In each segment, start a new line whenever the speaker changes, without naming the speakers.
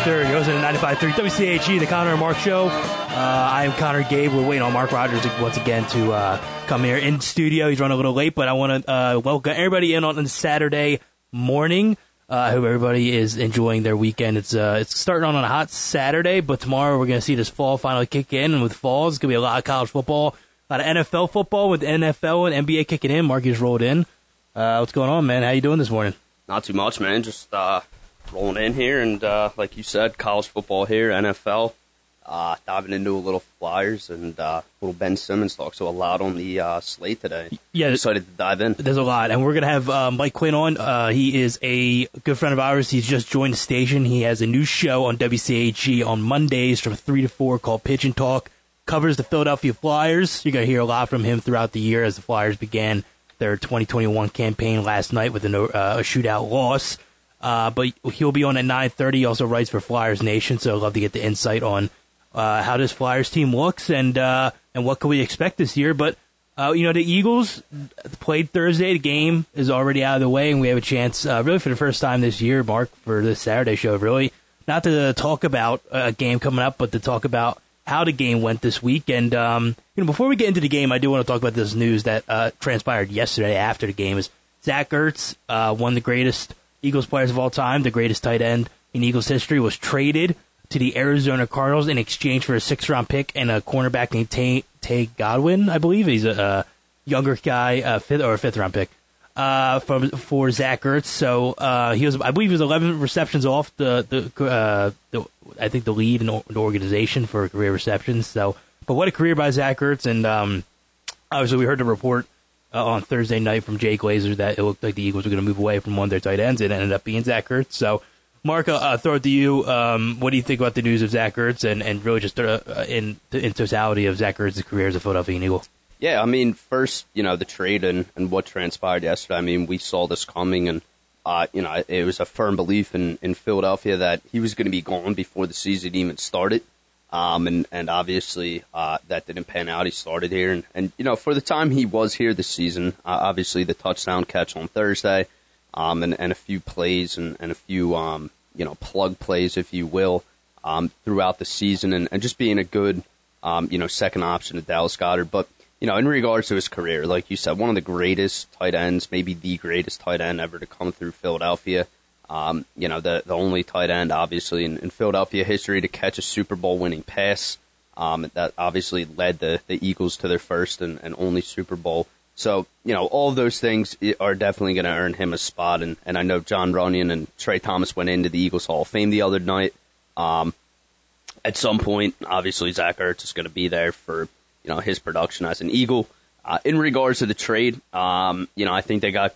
Rochester. You're listening to 95.3 WCHE, the Conner and Mark Show. Uh, I am Conner Gabe. We're waiting on Mark Rogers once again to uh, come here in studio. He's running a little late, but I want to uh, welcome everybody in on Saturday morning. Uh, I hope everybody is enjoying their weekend. It's uh, it's starting on a hot Saturday, but tomorrow we're going to see this fall finally kick in, and with fall, it's going to be a lot of college football, a lot of NFL football with NFL and NBA kicking in. Mark just rolled in. Uh, what's going on, man? How you doing this morning?
Not too much, man. Just uh, rolling in here, and uh, like you said, college football here, NFL. Uh, diving into a little Flyers and uh, little Ben Simmons talk. So a lot on the uh, slate today.
Yeah,
excited to dive in.
There's a lot, and we're gonna have uh, Mike Quin on. Uh, he is a good friend of ours. He's just joined the station. He has a new show on WCHE on Mondays from three to four called Pigeon Talk. Covers the Philadelphia Flyers. You're gonna hear a lot from him throughout the year as the Flyers began their 2021 campaign last night with a, uh, a shootout loss. Uh, but he'll be on at 9:30. He also writes for Flyers Nation, so I'd love to get the insight on uh, how this Flyers team looks and uh, and what can we expect this year. But uh, you know, the Eagles played Thursday. The game is already out of the way, and we have a chance, uh, really for the first time this year, Mark, for this Saturday show. Really, not to talk about a game coming up, but to talk about how the game went this week. And um, you know, before we get into the game, I do want to talk about this news that uh, transpired yesterday after the game. Is Zach Ertz, of the greatest Eagles players of all time, the greatest tight end in Eagles history, was traded to the Arizona Cardinals in exchange for a six round pick and a cornerback named Tay, Tay Gowan, I believe. He's a, younger guy, fifth or a fifth round pick. Uh, from for Zach Ertz, so uh, he was, I believe, he was 11 receptions off the the, uh, the I think the lead in the organization for career receptions. So, but what a career by Zach Ertz, and um, obviously we heard the report uh, on Thursday night from Jay Glazer that it looked like the Eagles were going to move away from one of their tight ends. It ended up being Zach Ertz. So, Mark, uh, I'll throw it to you. Um, what do you think about the news of Zach Ertz and, and really just uh, in in totality of Zach Ertz's career as a Philadelphia Eagle?
Yeah, I mean, first, you know, the trade and, and what transpired yesterday. I mean, we saw this coming, and uh, you know, it was a firm belief in, in Philadelphia that he was going to be gone before the season even started. Um, and, and obviously, uh, that didn't pan out. He started here. And, and, you know, for the time he was here this season, uh, obviously the touchdown catch on Thursday, um, and, and a few plays and, and a few, um, you know, plug plays, if you will, um, throughout the season and, and just being a good, um, you know, second option to Dallas Goedert. But, you know, in regards to his career, like you said, one of the greatest tight ends, maybe the greatest tight end ever to come through Philadelphia. Um, you know, the the only tight end, obviously, in, in Philadelphia history to catch a Super Bowl winning pass. Um, that obviously led the, the Eagles to their first and, and only Super Bowl. So, you know, all those things are definitely going to earn him a spot. And, and I know Jon Runyan and Tra Thomas went into the Eagles Hall of Fame the other night. Um, at some point, obviously, Zach Ertz is going to be there for, you know, his production as an Eagle. Uh, in regards to the trade, um, you know, I think they got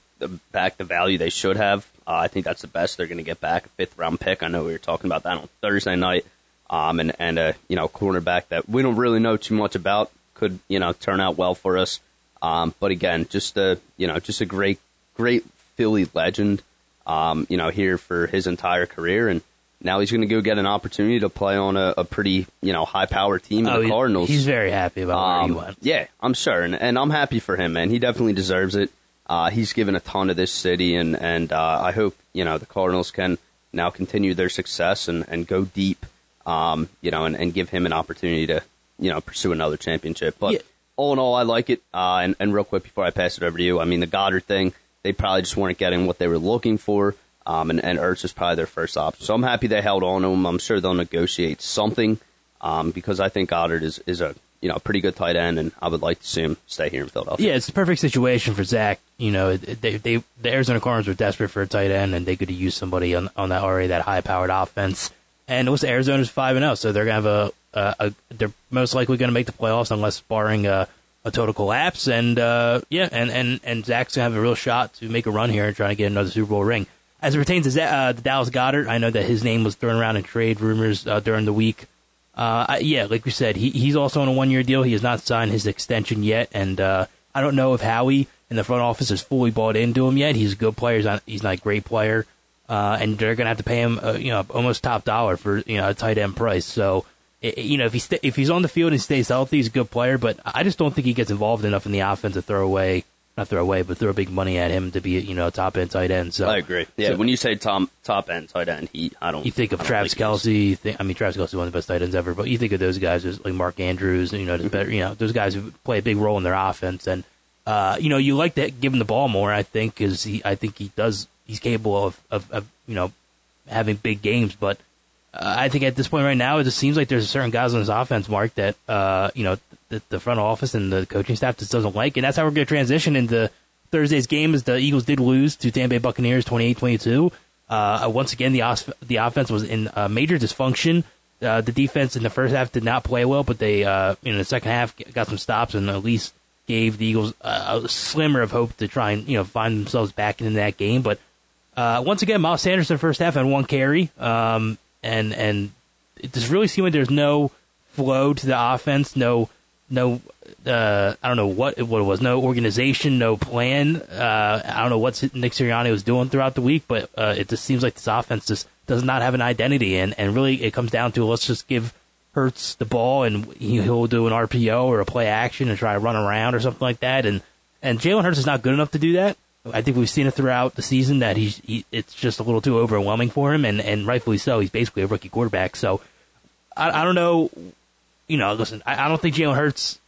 back the value they should have. Uh, I think that's the best they're going to get back a fifth round pick. I know we were talking about that on Thursday night, um, and and a you know cornerback that we don't really know too much about could you know turn out well for us. Um, but again, just a you know just a great great Philly legend, um, you know here for his entire career, and now he's going to go get an opportunity to play on a, a pretty you know high power team
oh,
the Cardinals.
He's very happy about where he
Um,
went.
Yeah, I'm sure, and, and I'm happy for him, man. He definitely deserves it. Uh, he's given a ton to this city, and and uh, I hope you know the Cardinals can now continue their success and, and go deep, um, you know, and, and give him an opportunity to you know pursue another championship. But
Yeah.
all in all, I like it. Uh, and and real quick before I pass it over to you, I mean the Goedert thing, they probably just weren't getting what they were looking for. Um, and, and Ertz was probably their first option. So I'm happy they held on to him. I'm sure they'll negotiate something um, because I think Goedert is, is a you know pretty good tight end, and I would like to see him stay here in Philadelphia.
Yeah, it's the perfect situation for Zach. You know, they, they the Arizona Cardinals were desperate for a tight end, and they could have used somebody on on that already that high powered offense. And it was Arizona's five and zero, so they're gonna have a, a, a they're most likely gonna make the playoffs unless barring a, a total collapse. And uh, yeah, and, and and Zach's gonna have a real shot to make a run here and try to get another Super Bowl ring. As it pertains to uh, the Dallas Goedert, I know that his name was thrown around in trade rumors uh, during the week. Uh, yeah, like we said, he he's also on a one year deal. He has not signed his extension yet, and uh, I don't know if Howie in the front office is fully bought into him yet. He's a good player. He's not, he's not a great player, uh, and they're gonna have to pay him, uh, you know, almost top dollar for you know a tight end price. So. i- You know, if he sta if he's on the field and stays healthy, he's a good player. But I just don't think he gets involved enough in the offense to throw away not throw away, but throw big money at him to be you know top end tight end. So
I agree. Yeah,
so-
when you say top top end tight end, he I don't.
you think of Travis. Kelce. Think, I mean, Travis Kelce is one of the best tight ends ever. But you think of those guys as like Mark Andrews. You know, better, you know, those guys who play a big role in their offense. And uh, you know, you like to give him the ball more. I think because he, I think he does. He's capable of, of, of you know having big games. But uh, I think at this point right now, it just seems like there's certain guys on this offense, Mark, that uh, you know the, the front office and the coaching staff just doesn't like, and that's how we're going to transition into Thursday's game. As the Eagles did lose to Tampa Bay Buccaneers 28-22. Uh, once again, the os- the offense was in uh, major dysfunction. Uh, the defense in the first half did not play well, but they uh, in the second half got some stops and at least gave the Eagles a slimmer of hope to try and you know find themselves back in that game. But uh, once again, Miles Sanders in the first half had one carry, um, and and it just really seemed like there's no flow to the offense, no no uh, I don't know what what it was, no organization, no plan. Uh, I don't know what Nick Sirianni was doing throughout the week, but uh, it just seems like this offense just does not have an identity, and and really it comes down to let's just give Hurts the ball and he, he'll do an RPO or a play action and try to run around or something like that, and and Jalen Hurts is not good enough to do that. I think we've seen it throughout the season that he's he, it's just a little too overwhelming for him, and and rightfully so. He's basically a rookie quarterback, so I, I don't know. You know, listen, I, I don't think Jalen Hurts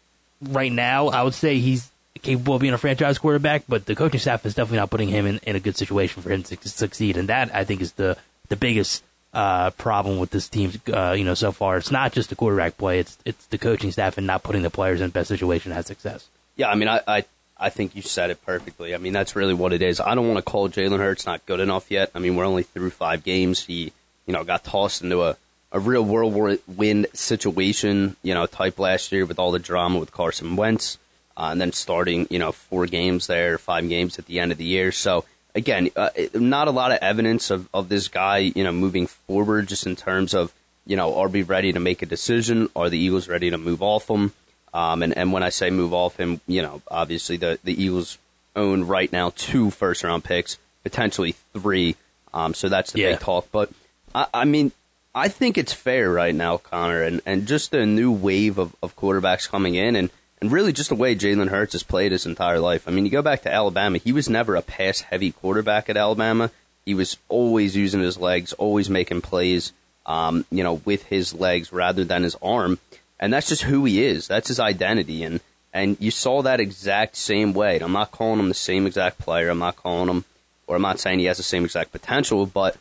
right now. I would say he's capable of being a franchise quarterback, but the coaching staff is definitely not putting him in, in a good situation for him to succeed, and that I think is the the biggest uh, problem with this team. Uh, you know, so far it's not just the quarterback play; it's it's the coaching staff and not putting the players in the best situation to have success.
Yeah, I mean, I, I I think you said it perfectly. I mean, that's really what it is. I don't want to call Jalen Hurts not good enough yet. I mean, we're only through five games. He, you know, got tossed into a, a real whirlwind situation, you know, type last year with all the drama with Carson Wentz, uh, and then starting, you know, four games there, five games at the end of the year. So again, uh, not a lot of evidence of, of this guy, you know, moving forward just in terms of, you know, are we ready to make a decision? Are the Eagles ready to move off him? Um, and, and when I say move off him, you know, obviously the, the Eagles own right now two first round picks, potentially three. Um, so that's the
Yeah.
big talk. But I, I mean, I think it's fair right now, Conner, and, and just a new wave of, of quarterbacks coming in and, and really just the way Jalen Hurts has played his entire life. I mean, you go back to Alabama, he was never a pass heavy quarterback at Alabama. He was always using his legs, always making plays, um, you know, with his legs rather than his arm. And that's just who he is. That's his identity. And, and you saw that exact same way. I'm not calling him the same exact player. I'm not calling him, or I'm not saying he has the same exact potential, but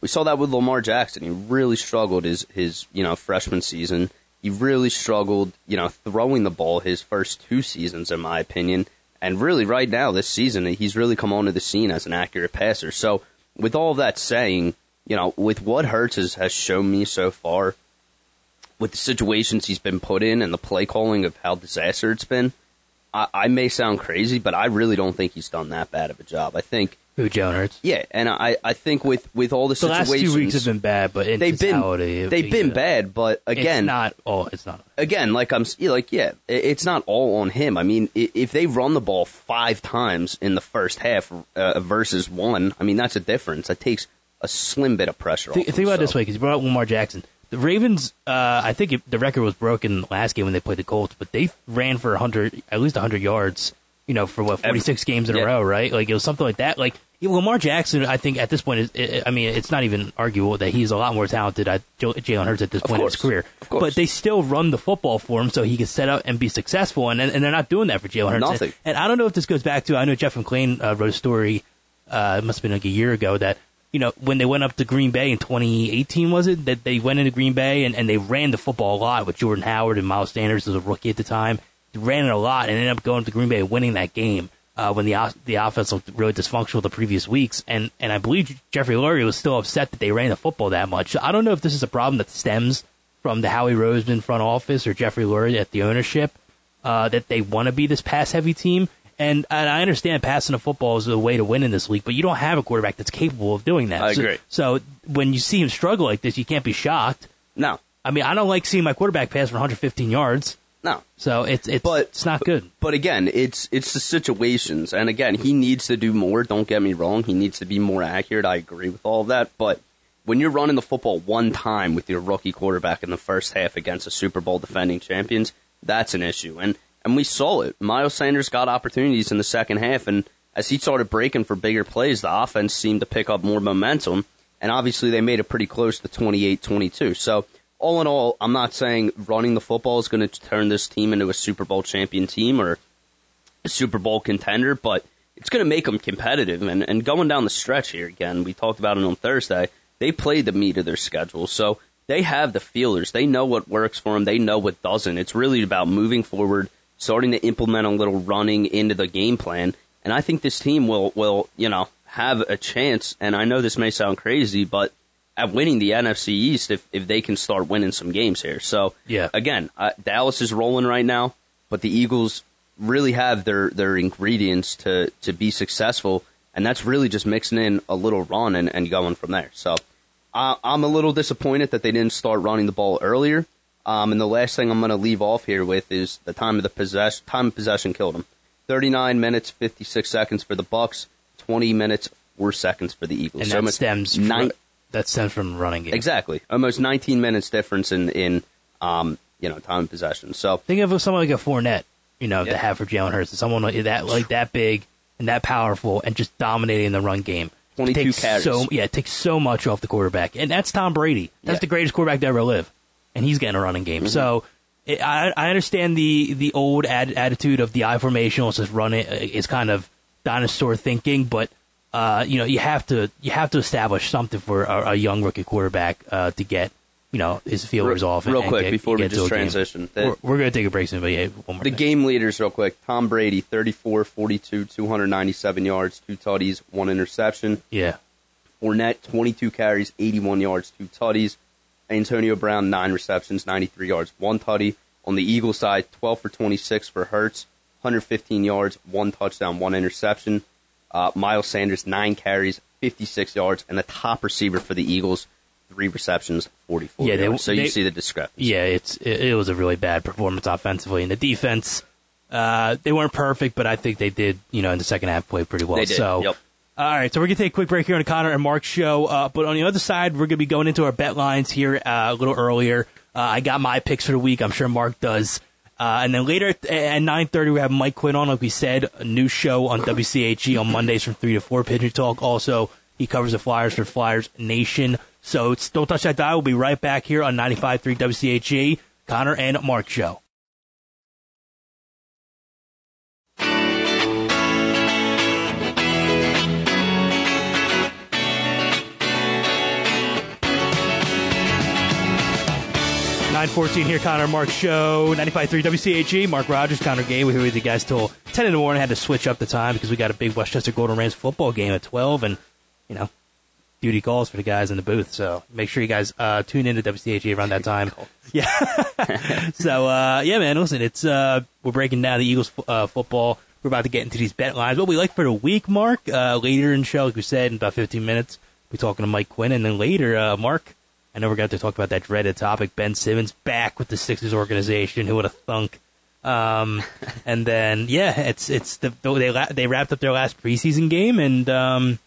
we saw that with Lamar Jackson. He really struggled his, his, you know, freshman season. He really struggled, you know, throwing the ball his first two seasons, in my opinion. And really, right now, this season, he's really come onto the scene as an accurate passer. So, with all that saying, you know, with what Hurts has, has shown me so far, with the situations he's been put in and the play calling of how disaster it's been, I, I may sound crazy, but I really don't think he's done that bad of a job. I think,
Who Jalen Hurts?
yeah, and I, I think with, with all the,
The last
situations,
two weeks have been bad, but in
they've been they've been bad, but again,
it's not. Oh, it's not.
again, like I'm like yeah, it's not all on him. I mean, if they run the ball five times in the first half uh, versus one, I mean that's a difference. That takes a slim bit of pressure.
Think,
off
think
him,
about it this way, because you brought up Lamar Jackson. The Ravens, uh, I think it, the record was broken last game when they played the Colts, but they ran for 100, at least 100 yards, you know, for what, 46 games in
yeah.
a row, right? Like, it was something like that. Like, Lamar Jackson, I think at this point, is, I mean, it's not even arguable that he's a lot more talented at Jalen Hurts at this point in his career.
Of course.
But they still run the football for him so he can set up and be successful, and, and they're not doing that for Jalen Hurts.
Nothing.
And, and I don't know if this goes back to, I know Jeff McLane uh, wrote a story uh, it must have been like a year ago that you know when they went up to Green Bay in 2018 was it that they went into Green Bay and, and they ran the football a lot with Jordan Howard and Miles Sanders as a rookie at the time ran it a lot and ended up going to Green Bay winning that game uh, when the the offense looked really dysfunctional the previous weeks and and I believe Jeffrey Lurie was still upset that they ran the football that much I don't know if this is a problem that stems from the Howie Roseman front office or Jeffrey Lurie at the ownership uh, that they want to be this pass heavy team. And, and I understand passing the football is the way to win in this league, but you don't have a quarterback that's capable of doing that.
I
So-
agree.
So, when you see him struggle like this, you can't be shocked.
No,
I mean, I don't like seeing my quarterback pass for 115 yards.
No.
So it's it's
But-
it's not good.
But again, it's it's the situations, and again, he needs to do more. Don't get me wrong; he needs to be more accurate. I agree with all of that. But when you're running the football one time with your rookie quarterback in the first half against the Super Bowl defending champions, that's an issue. And and we saw it. Miles Sanders got opportunities in the second half, and as he started breaking for bigger plays, the offense seemed to pick up more momentum, and obviously they made it pretty close to 28-22. So all in all, I'm not saying running the football is going to turn this team into a Super Bowl champion team or a Super Bowl contender, but it's going to make them competitive. And, and going down the stretch here again, we talked about it on Thursday. They played the meat of their schedule, so they have the feelers. They know what works for them. They know what doesn't. It's really about moving forward, starting to implement a little running into the game plan. And I think this team will will you know have a chance. And I know this may sound crazy, but at winning the NFC East if, if they can start winning some games here. So
Yeah.
again, uh, Dallas is rolling right now, but the Eagles really have their their ingredients to to be successful, and that's really just mixing in a little run and, and going from there. So uh, I'm a little disappointed that they didn't start running the ball earlier. Um, and the last thing I'm going to leave off here with is the time of the possession. Time of possession killed them. 39 minutes 56 seconds for the Bucs. 20 minutes 4 seconds for the Eagles.
And
So
that stems
nine-
from, that stems from running game.
Exactly. Almost 19 minutes difference in in um, you know time of possession. So
Think of someone like a Fournette, you know,
Yeah.
to have for Jalen Hurts, someone like that like that big and that powerful and just dominating the run game.
22
takes
carries.
So yeah, it takes so much off the quarterback, and that's Tom Brady. That's
Yeah. Mm-hmm.
the greatest quarterback to ever live, and he's getting a running game. So. It, I, I understand the the old ad, attitude of the I formation, let's just run it. Is kind of dinosaur thinking, but uh, you know you have to you have to establish something for a, a young rookie quarterback uh, to get you know his feelers
Real-
off. and-
real quick,
get-
before we
get to
just transition, the-
we're, we're going to take a break soon, but yeah, one more
the
thing.
game leaders, real quick. Tom Brady, 34, 42, 297 yards, two tutties, one interception.
Yeah,
Fournette, 22 carries, 81 yards, two tutties. Antonio Brown, nine receptions, 93 yards, one tutty. On the Eagle side, 12 for 26 for Hurts, 115 yards, one touchdown, one interception. Uh, Miles Sanders, nine carries, 56 yards, and the top receiver for the Eagles, three receptions, 44
Yeah, they-
yards. so
they-
you see the discrepancy.
yeah, it's it, it was a really bad performance offensively, and the defense uh, they weren't perfect, but I think they did you know in the second half play pretty well.
They did,
So.
yep.
All right, so we're gonna take a quick break here on the Conner and Mark show. Uh, but on the other side, we're gonna be going into our bet lines here uh, a little earlier. Uh, I got my picks for the week. I'm sure Mark does. Uh, and then later at, at 9:30, we have Mike Quin on, like we said, a new show on WCHE on Mondays from three to four. Pigeon Talk. Also, he covers the Flyers for Flyers Nation. So it's, don't touch that dial. We'll be right back here on 95.3 WCHE. Conner and Mark show. Nine fourteen here, Conner Mark show, 95.3 WCHE. Mark Rogers, Conner Gabe. We're here with you guys till 10 in the morning. Had to switch up the time because we got a big Westchester Golden Rams football game at 12, and, you know, duty calls for the guys in the booth. So make sure you guys uh, tune in to WCHE around that time. Yeah. so, uh, yeah, man, listen, it's uh, we're breaking down the Eagles uh, football. We're about to get into these bet lines. What we like for the week, Mark, uh, later in the show, like we said, in about 15 minutes, we're talking to Mike Quin. And then later, uh, Mark, I know we're going to talk about that dreaded topic. Ben Simmons back with the Sixers organization. Who would have thunk? Um, and then yeah, it's it's the they they wrapped up their last preseason game and um,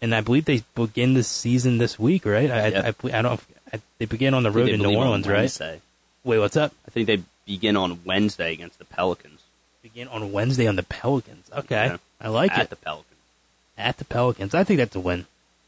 and I believe they begin the season this week, right? I. I, I, I don't I, they begin on the road in New Orleans, right? Wait, what's up?
I think they begin on Wednesday against the Pelicans.
Begin on Wednesday on the Pelicans. Okay,
Yeah.
I like
at
it At
the Pelicans.
at the Pelicans. I think that's a win,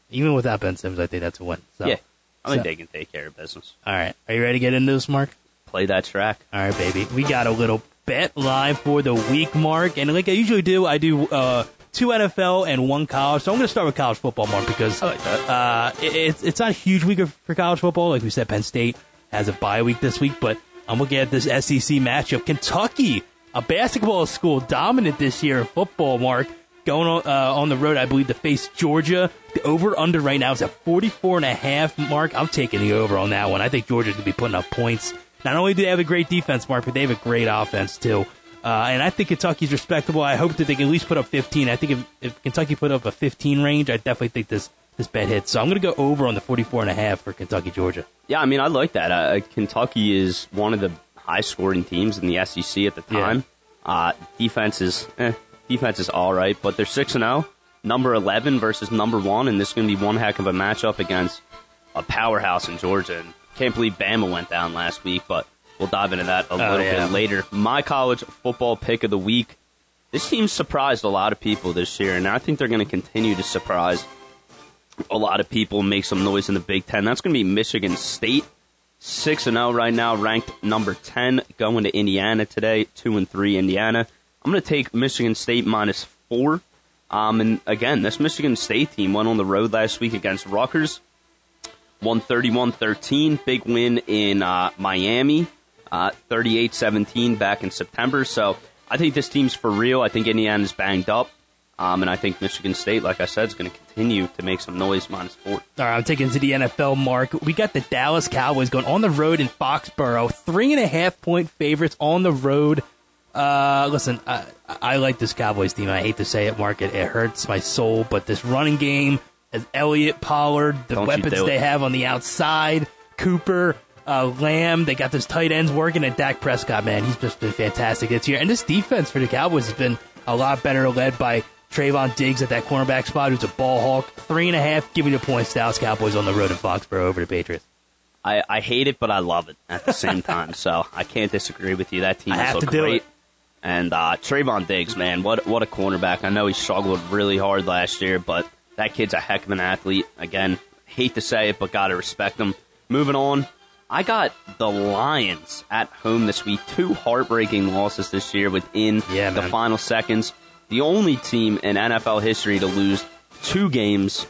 even without Ben Simmons. I think that's a win. So,
Yeah, I think
so-
they can take care of business.
All right, are you ready to get into this, Mark?
Play that track.
All right, baby. We got a little bet live for the week, Mark. And like I usually do, I do uh, two NFL and one college. So I'm going to start with college football, Mark, because
like
uh, it, it's it's not a huge week for college football. Like we said, Penn State has a bye week this week, but I'm looking at this SEC matchup. Kentucky, a basketball school, dominant this year in football, Mark. Going on, uh, on the road, I believe, to face Georgia. The over under right now is at 44 and a half. Mark, I'm taking the over on that one. I think Georgia's going to be putting up points. Not only do they have a great defense, Mark, but they have a great offense, too. Uh, and I think Kentucky's respectable. I hope that they can at least put up 15. I think if, if Kentucky put up a 15 range, I definitely think this, this bet hits. So I'm going to go over on the 44 and a half for Kentucky, Georgia.
Yeah, I mean, I like that. Uh, Kentucky is one of the high scoring teams in the SEC at the
Yeah.
time. Uh, defense is eh, defense is all right, but they're six and zero, number eleven versus number one, and this is going to be one heck of a matchup against a powerhouse in Georgia. And can't believe Bama went down last week, but we'll dive into that a
Oh,
little
yeah.
bit later. My college football pick of the week. This team surprised a lot of people this year, and I think they're going to continue to surprise a lot of people, make some noise in the Big Ten. That's going to be Michigan State. 6 and 0 right now, ranked number 10, going to Indiana today, 2 and 3 Indiana. I'm going to take Michigan State minus 4. Um, and again, this Michigan State team went on the road last week against Rutgers, won 31-13, big win in uh, Miami, uh, 38-17 back in September. So I think this team's for real. I think Indiana's banged up. Um, and I think Michigan State, like I said, is going to continue to make some noise minus four.
All right, I'm taking to the NFL mark. We got the Dallas Cowboys going on the road in Foxborough. Three and a half point favorites on the road. Uh, listen, I, I like this Cowboys team. I hate to say it, Mark. It, it hurts my soul, but this running game, as Elliott, Pollard, the
Don't
weapons they have on the outside, Cooper, uh, Lamb, they got those tight ends working. And Dak Prescott, man, he's just been fantastic this year. And this defense for the Cowboys has been a lot better, led by Trevon Diggs at that cornerback spot, who's a ball hawk. Three and a half, give me the points. Dallas Cowboys on the road in Foxborough over the Patriots.
I, I hate it, but I love it at the same time. So I can't disagree with you. That team
I
is
have
look
to do
great.
it.
And uh, Trevon Diggs, man, what what a cornerback. I know he struggled really hard last year, but that kid's a heck of an athlete. Again, hate to say it, but gotta respect him. Moving on, I got the Lions at home this week. Two heartbreaking losses this year within
Yeah,
the final seconds. The only team in NFL history to lose two games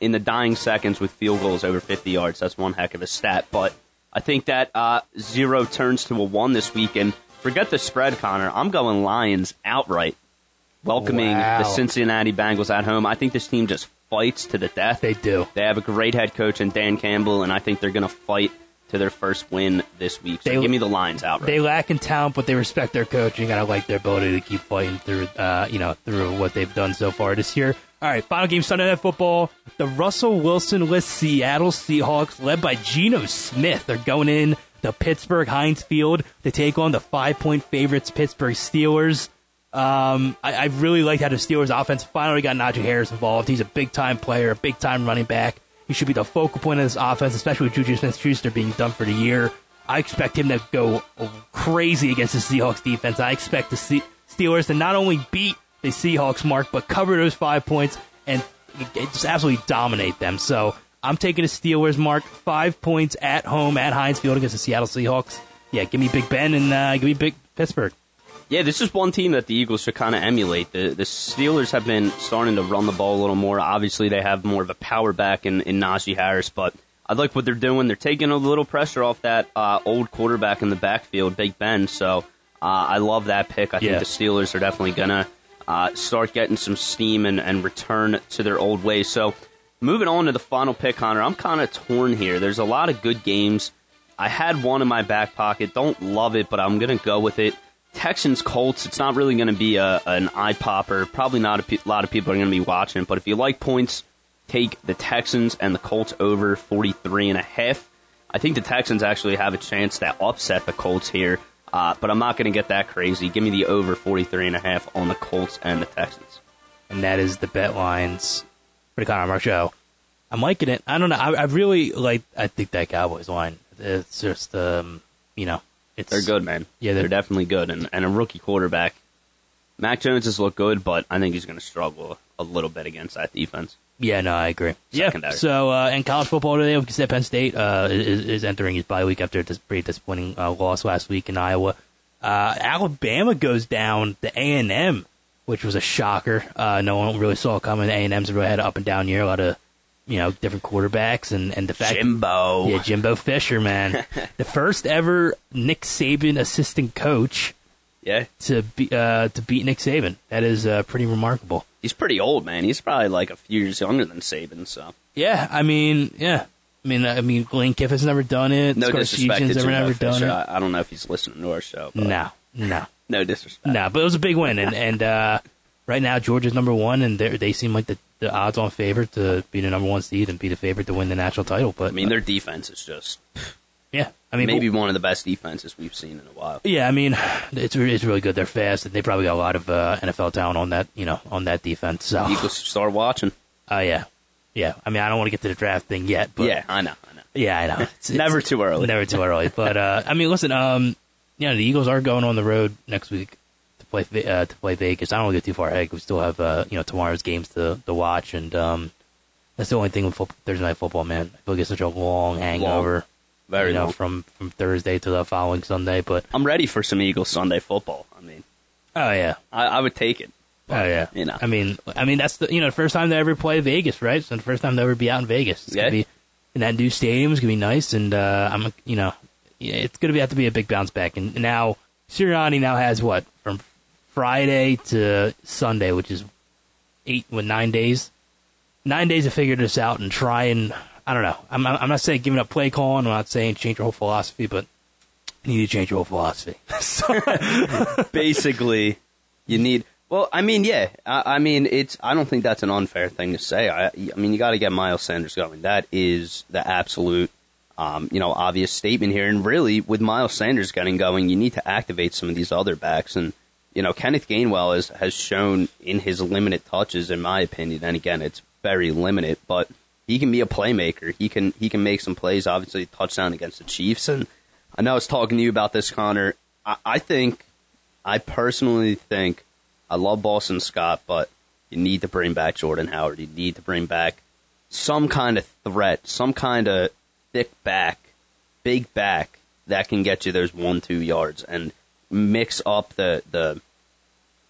in the dying seconds with field goals over 50 yards. That's one heck of a stat. But I think that uh, zero turns to a one this weekend. Forget the spread, Conner. I'm going Lions outright, welcoming
Wow.
the Cincinnati Bengals at home. I think this team just fights to the death.
They do.
They have a great head coach in Dan Campbell, and I think they're going to fight to their first win this week. So
They-
give me the Lions outright.
They lack in talent, but they respect their coaching, and I like their ability to keep fighting through, uh, you know, through what they've done so far this year. All right, final game Sunday Night Football. The Russell Wilson-less Seattle Seahawks, led by Geno Smith, are going in to Pittsburgh Heinz Field to take on the five-point favorites Pittsburgh Steelers. Um, I, I really liked how the Steelers offense finally got Najee Harris involved. He's a big time player, a big time running back. He should be the focal point of this offense, especially with Juju Smith Schuster being done for the year. I expect him to go crazy against the Seahawks defense. I expect the Steelers to not only beat the Seahawks mark, but cover those five points and just absolutely dominate them. So I'm taking the Steelers mark five points at home at Heinz Field against the Seattle Seahawks. Yeah, give me Big Ben and uh, give me Big Pittsburgh.
Yeah, this is one team that the Eagles should kind of emulate. The the Steelers have been starting to run the ball a little more. Obviously, they have more of a power back in, in Najee Harris, but I like what they're doing. They're taking a little pressure off that uh, old quarterback in the backfield, Big Ben. So uh, I love that pick. I
Yeah.
think the Steelers are definitely gonna uh, start getting some steam and, and return to their old ways. So moving on to the final pick, Conner, I'm kind of torn here. There's a lot of good games. I had one in my back pocket. Don't love it, but I'm going to go with it. Texans Colts. It's not really going to be a, an eye popper. Probably not a pe- lot of people are going to be watching. But if you like points, take the Texans and the Colts over 43 and a half. I think the Texans actually have a chance to upset the Colts here. Uh, but I'm not going to get that crazy. Give me the over 43 and a half on the Colts and the Texans.
and that is the bet lines for the Conner Mark show. I'm liking it. I don't know. I, I really like. I think that Cowboys line. It's just, um, you know, it's
They're good, man.
Yeah,
they're,
they're-
definitely good, and, and a rookie quarterback. Mac Jones has looked good, but I think he's going to struggle a little bit against that defense.
Yeah, no, I agree.
Secondary.
Yeah. So, uh, in college football today, we can say Penn State uh, is, is entering his bye week after this pretty disappointing uh, loss last week in Iowa. Uh, Alabama goes down to A and M, which was a shocker. Uh, no one really saw it coming. A and M's really had an up and down year. A lot of you know different quarterbacks and and the fact
Jimbo.
Yeah, Jimbo Fisher, man, the first ever Nick Saban assistant coach
Yeah,
to be uh, to beat Nick Saban. That is uh, pretty remarkable.
he's pretty old, man. He's probably like a few years younger than Saban. So
Yeah, I mean, yeah, I mean, I mean, Lane Kiffin's never done it.
no disrespect to
never, done
Fisher.
it.
I, I don't know if he's listening to our show. But
No, no,
no disrespect.
no. But it was a big win, and and uh, right now Georgia's number one, and they they seem like the, the odds-on favorite to be the number one seed and be the favorite to win the national title. But
I mean, their defense is just
yeah, I mean,
maybe one of the best defenses we've seen in a while.
Yeah, I mean, it's it's really good. They're fast, and they probably got a lot of uh, NFL talent on that, you know, on that defense. So,
Eagles should start watching.
oh yeah, Yeah, I mean, I don't want to get to the draft thing yet, but
yeah, I know, I know.
yeah, I know. It's, it's
Never too early.
never too early. But uh, I mean, listen, um, yeah, the Eagles are going on the road next week to play uh, to play Vegas. I don't want to get too far ahead. 'cause We still have uh, you know tomorrow's games to to watch, and um, that's the only thing with football, Thursday night football, man. I feel like it's such a long hangover.
Very
you know,
long.
from from Thursday to the following Sunday. But
I'm ready for some Eagles Sunday football. I mean,
oh yeah,
I, I would take it.
oh yeah.
you know.
I mean, I mean that's the you know the first time they ever play Vegas, right? So the first time they ever be out in Vegas. It's
Yeah.
gonna be in that new stadium. It's gonna be nice, and uh, I'm you know yeah, it's gonna have to be a big bounce back. And now Sirianni now has what from Friday to Sunday, which is eight with nine days, nine days to figure this out and try and I don't know. I'm I'm not saying giving up play calling. I'm not saying change your whole philosophy, but you need to change your whole philosophy. so,
Basically, you need. Well, I mean, yeah. I, I mean, it's. I don't think that's an unfair thing to say. I, I mean, you got to get Miles Sanders going. That is the absolute, um, you know, obvious statement here. And really, with Miles Sanders getting going, you need to activate some of these other backs. And you know, Kenneth Gainwell is, has shown in his limited touches, in my opinion. And again, it's very limited, but he can be a playmaker. He can he can make some plays. Obviously, touchdown against the Chiefs. And I know I was talking to you about this, Conner. I, I think, I personally think, I love Boston Scott, but you need to bring back Jordan Howard. You need to bring back some kind of threat, some kind of thick back, big back that can get you those one two yards and mix up the the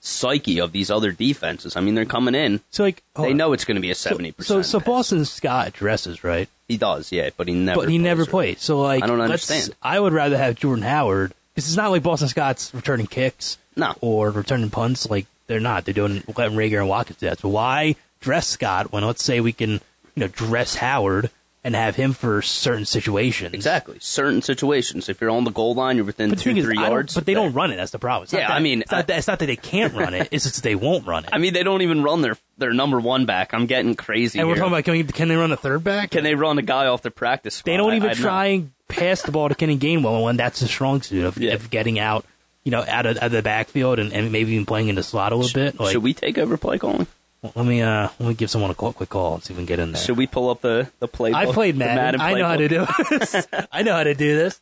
psyche of these other defenses. I mean, they're coming in.
so like
They
on.
know it's going to be a
So-
seventy
So
percent.
so Boston Scott dresses right.
he does, yeah, but he never.
but he never
plays.
plays. So like,
I don't understand.
I would rather have Jordan Howard because it's not like Boston Scott's returning kicks,
No.
or returning punts. Like they're not. They're doing letting Reagor and Watkins do that. So why dress Scott when let's say we can, you know, dress Howard and have him for certain situations?
Exactly. Certain situations. If you're on the goal line, you're within
But
two,
is,
three yards.
but they
there.
don't run it. That's the problem. It's not
Yeah,
that-
I mean,
it's not, that, it's not that they can't run it. It's just they won't run it.
I mean, they don't even run their their number one back. I'm getting crazy.
and we're talking about can, we, can they run a third back?
can they run a guy off the practice squad?
They don't even
I know.
try and pass the ball to Kenny Gainwell when that's the strong suit of,
Yeah.
of getting out, you know, out of, out of the backfield and, and maybe even playing in the slot a little bit. Like,
Should we take over play calling?
Let me uh, let me give someone a call, quick call and see if we can get in there.
Should we pull up the the play?
I played
the
Madden. I know how to do this. I know how to do this.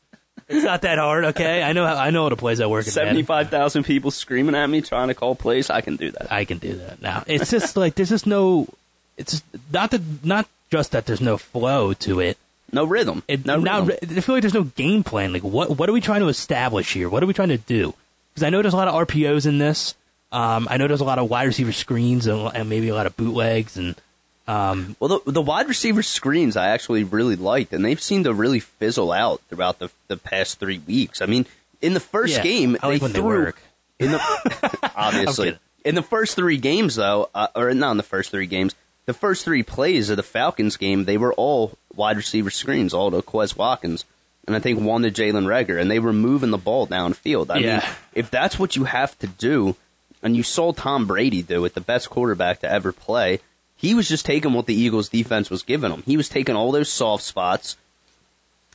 It's not that hard, okay? I know how, I know all the plays that work in Madden.
Seventy-five thousand people screaming at me trying to call plays. I can do that.
I can do that now. It's just like there's just no. It's not that not just that there's no flow to it.
No rhythm.
It,
no
now,
rhythm.
I feel like there's no game plan. Like, what what are we trying to establish here? What are we trying to do? Because I know there's a lot of RPOs in this. Um, I know there's a lot of wide receiver screens and, and maybe a lot of bootlegs and um,
Well, the, the wide receiver screens I actually really liked, and they've seemed to really fizzle out throughout the the past three weeks. I mean, in the first
Yeah,
game,
I like
they
they
threw
work.
in the obviously in the first three games though, uh, or not in the first three games, the first three plays of the Falcons game, they were all wide receiver screens, all to Quez Watkins. And I think one to Jalen Reagor, and they were moving the ball downfield. I mean, if that's what you have to do, and you saw Tom Brady do it, the best quarterback to ever play, he was just taking what the Eagles defense was giving him. He was taking all those soft spots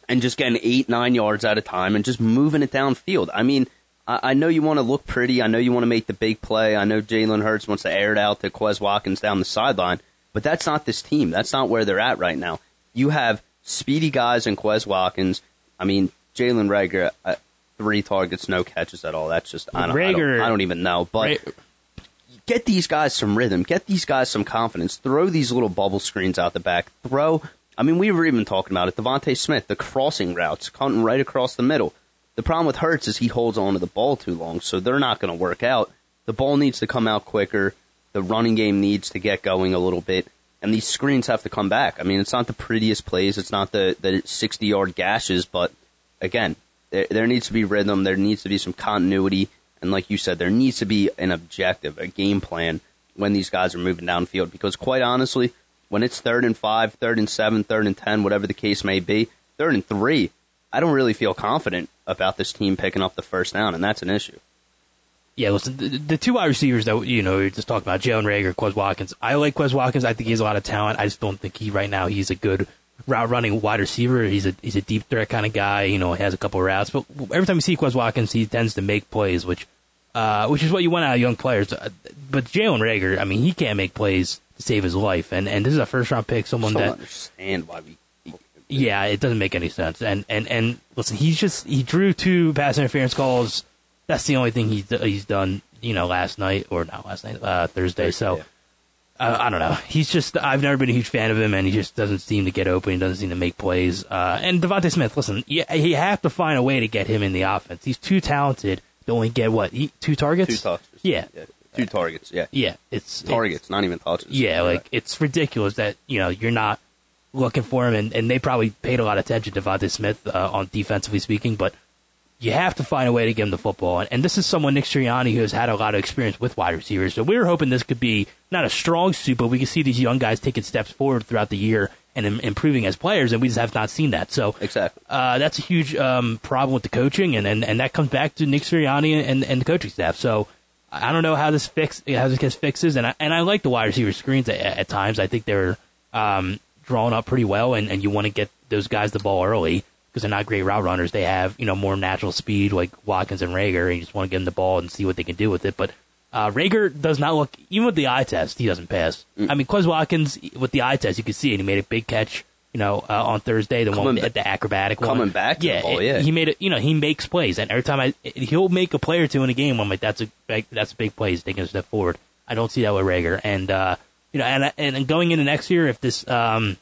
and just getting eight, nine yards at a time and just moving it downfield. I mean, I, I know you want to look pretty. I know you want to make the big play. I know Jalen Hurts wants to air it out to Quez Watkins down the sideline, but that's not this team. That's not where they're at right now. You have speedy guys in Quez Watkins. I mean, Jalen Reagor, uh, three targets, no catches at all. That's just, I don't, I don't, I don't even know. But
Ra-
get these guys some rhythm. Get these guys some confidence. Throw these little bubble screens out the back. Throw. I mean, we were even talking about it. DeVonta Smith, the crossing routes, cutting right across the middle. The problem with Hurts is he holds on to the ball too long, so they're not going to work out. The ball needs to come out quicker. The running game needs to get going a little bit, and these screens have to come back. I mean, it's not the prettiest plays. It's not the the sixty yard gashes, but again, there, there needs to be rhythm. There needs to be some continuity. And like you said, there needs to be an objective, a game plan when these guys are moving downfield. Because quite honestly, when it's third and five, third and seven, third and ten, whatever the case may be, third and three, I don't really feel confident about this team picking up the first down, and that's an issue.
yeah, listen, the, the two wide receivers that you know you're just talking about, Jalen Reagor, Quez Watkins. I like Quez Watkins. I think he has a lot of talent. I just don't think he right now he's a good route running wide receiver. He's a he's a deep threat kind of guy. You know, has a couple of routes, but every time you see Quez Watkins, he tends to make plays, which uh, which is what you want out of young players. Uh, But Jalen Reagor, I mean, he can't make plays to save his life. And and this is a first round pick, someone
I don't
that
understand why we.
yeah, it doesn't make any sense. And and and listen, he's just he drew two pass interference calls. That's the only thing he's he's done. You know, last night or not last night, uh, Thursday. So
Yeah.
Uh, I don't know. He's just I've never been a huge fan of him, and he just doesn't seem to get open. He doesn't seem to make plays. Uh, and DeVonta Smith, listen, you, you have to find a way to get him in the offense. He's too talented to only get what he, two targets.
Two touches.
Yeah.
Two targets. Yeah.
Yeah, it's
Targets, not even touches.
yeah, like it's ridiculous that you know you're not looking for him, and, and they probably paid a lot of attention to DeVonta Smith uh, on defensively speaking, but you have to find a way to get him the football. And, and this is someone Nick Sirianni who has had a lot of experience with wide receivers, so we were hoping this could be not a strong suit, but we could see these young guys taking steps forward throughout the year and im- improving as players, and we just have not seen that. So
Exactly.
uh, that's a huge um, problem with the coaching, and, and, and that comes back to Nick Sirianni and, and the coaching staff. So I don't know how this fix how this gets fixes, and I and I like the wide receiver screens at, at times. I think they're um, drawn up pretty well, and, and you want to get those guys the ball early because they're not great route runners. They have you know more natural speed like Watkins and Reagor, and you just want to get them the ball and see what they can do with it. But uh, Reagor does not look even with the eye test, he doesn't pass. I mean, Quez Watkins with the eye test, you can see it. He made a big catch. You know, uh, on Thursday, the one
Coming
at the acrobatic one.
coming back
yeah,
ball, yeah.
he made it. You know, he makes plays, and every time I, he'll make a play or two in a game. I'm like, that's a big, that's a big play. He's taking a step forward. I don't see that with Reagor, and uh, you know, and and going into next year, if this, um,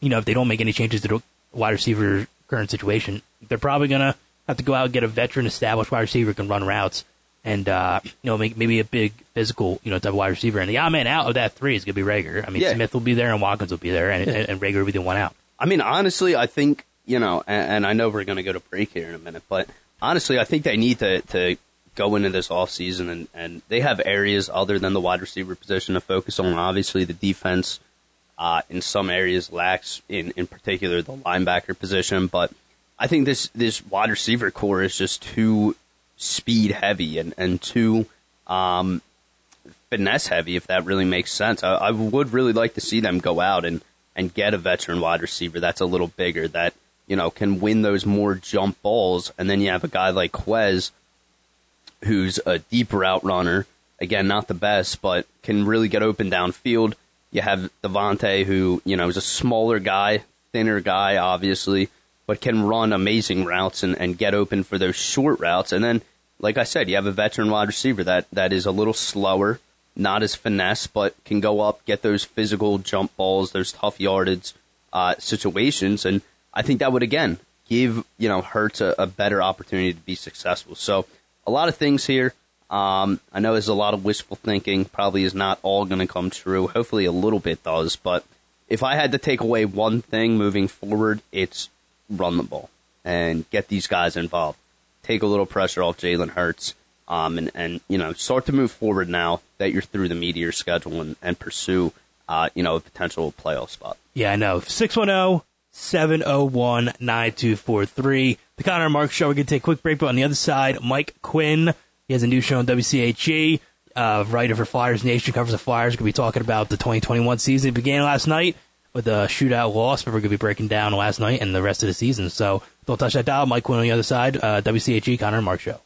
you know, if they don't make any changes to the wide receiver current situation, they're probably gonna have to go out and get a veteran, established wide receiver who can run routes, and uh, you know, make maybe a big physical, you know, type of wide receiver. And the odd man out of that three is gonna be Reagor. I mean,
Yeah.
Smith will be there, and Watkins will be there, and and, and Reagor will be the one out.
I mean, honestly, I think you know, and, and I know we're going to go to break here in a minute, but honestly, I think they need to to go into this off season and and they have areas other than the wide receiver position to focus on. Obviously, the defense uh, in some areas lacks in in particular the linebacker position, but I think this this wide receiver core is just too speed heavy and and too um, finesse heavy, if that really makes sense. I, I would really like to see them go out and, and get a veteran wide receiver that's a little bigger, that, you know, can win those more jump balls. And then you have a guy like Quez, who's a deep route runner. Again, not the best, but can really get open downfield. You have DeVonta, who, you know, is a smaller guy, thinner guy, obviously, but can run amazing routes and, and get open for those short routes. And then, like I said, you have a veteran wide receiver that, that is a little slower, not as finesse, but can go up, get those physical jump balls, those tough yardage uh, situations. And I think that would, again, give, you know, Hurts a, a better opportunity to be successful. So a lot of things here. Um, I know there's a lot of wishful thinking. Probably is not all going to come true. Hopefully, a little bit does. But if I had to take away one thing moving forward, it's run the ball and get these guys involved. Take a little pressure off Jalen Hurts, um, and and you know start to move forward now that you're through the meteor schedule and, and pursue, uh, you know, a potential playoff spot.
Yeah, I know. 610 701 9243. The Conner Mark Show. We're going to take a quick break, but on the other side, Mike Quin. He has a new show on WCHE. Uh, writer for Flyers Nation covers the Flyers. Going to be talking about the 2021 season. It began last night with a shootout loss, but we're going to be breaking down last night and the rest of the season. So don't touch that dial. Mike Quin on the other side. Uh, WCHE, Conner and Mark Show.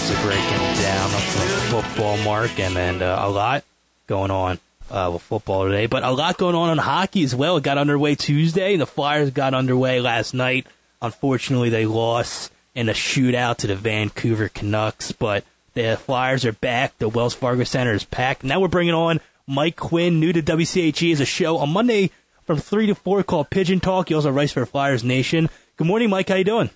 Obviously breaking down football, Mark, and then uh, a lot going on uh, with football today, but a lot going on on hockey as well. It got underway Tuesday. and The Flyers got underway last night. Unfortunately, they lost in a shootout to the Vancouver Canucks, but the Flyers are back. The Wells Fargo Center is packed. Now we're bringing on Mike Quin, new to WCHE, as a show on Monday from 3 to 4 called Pigeon Talk. He also writes for Flyers Nation. Good morning, Mike. How you doing?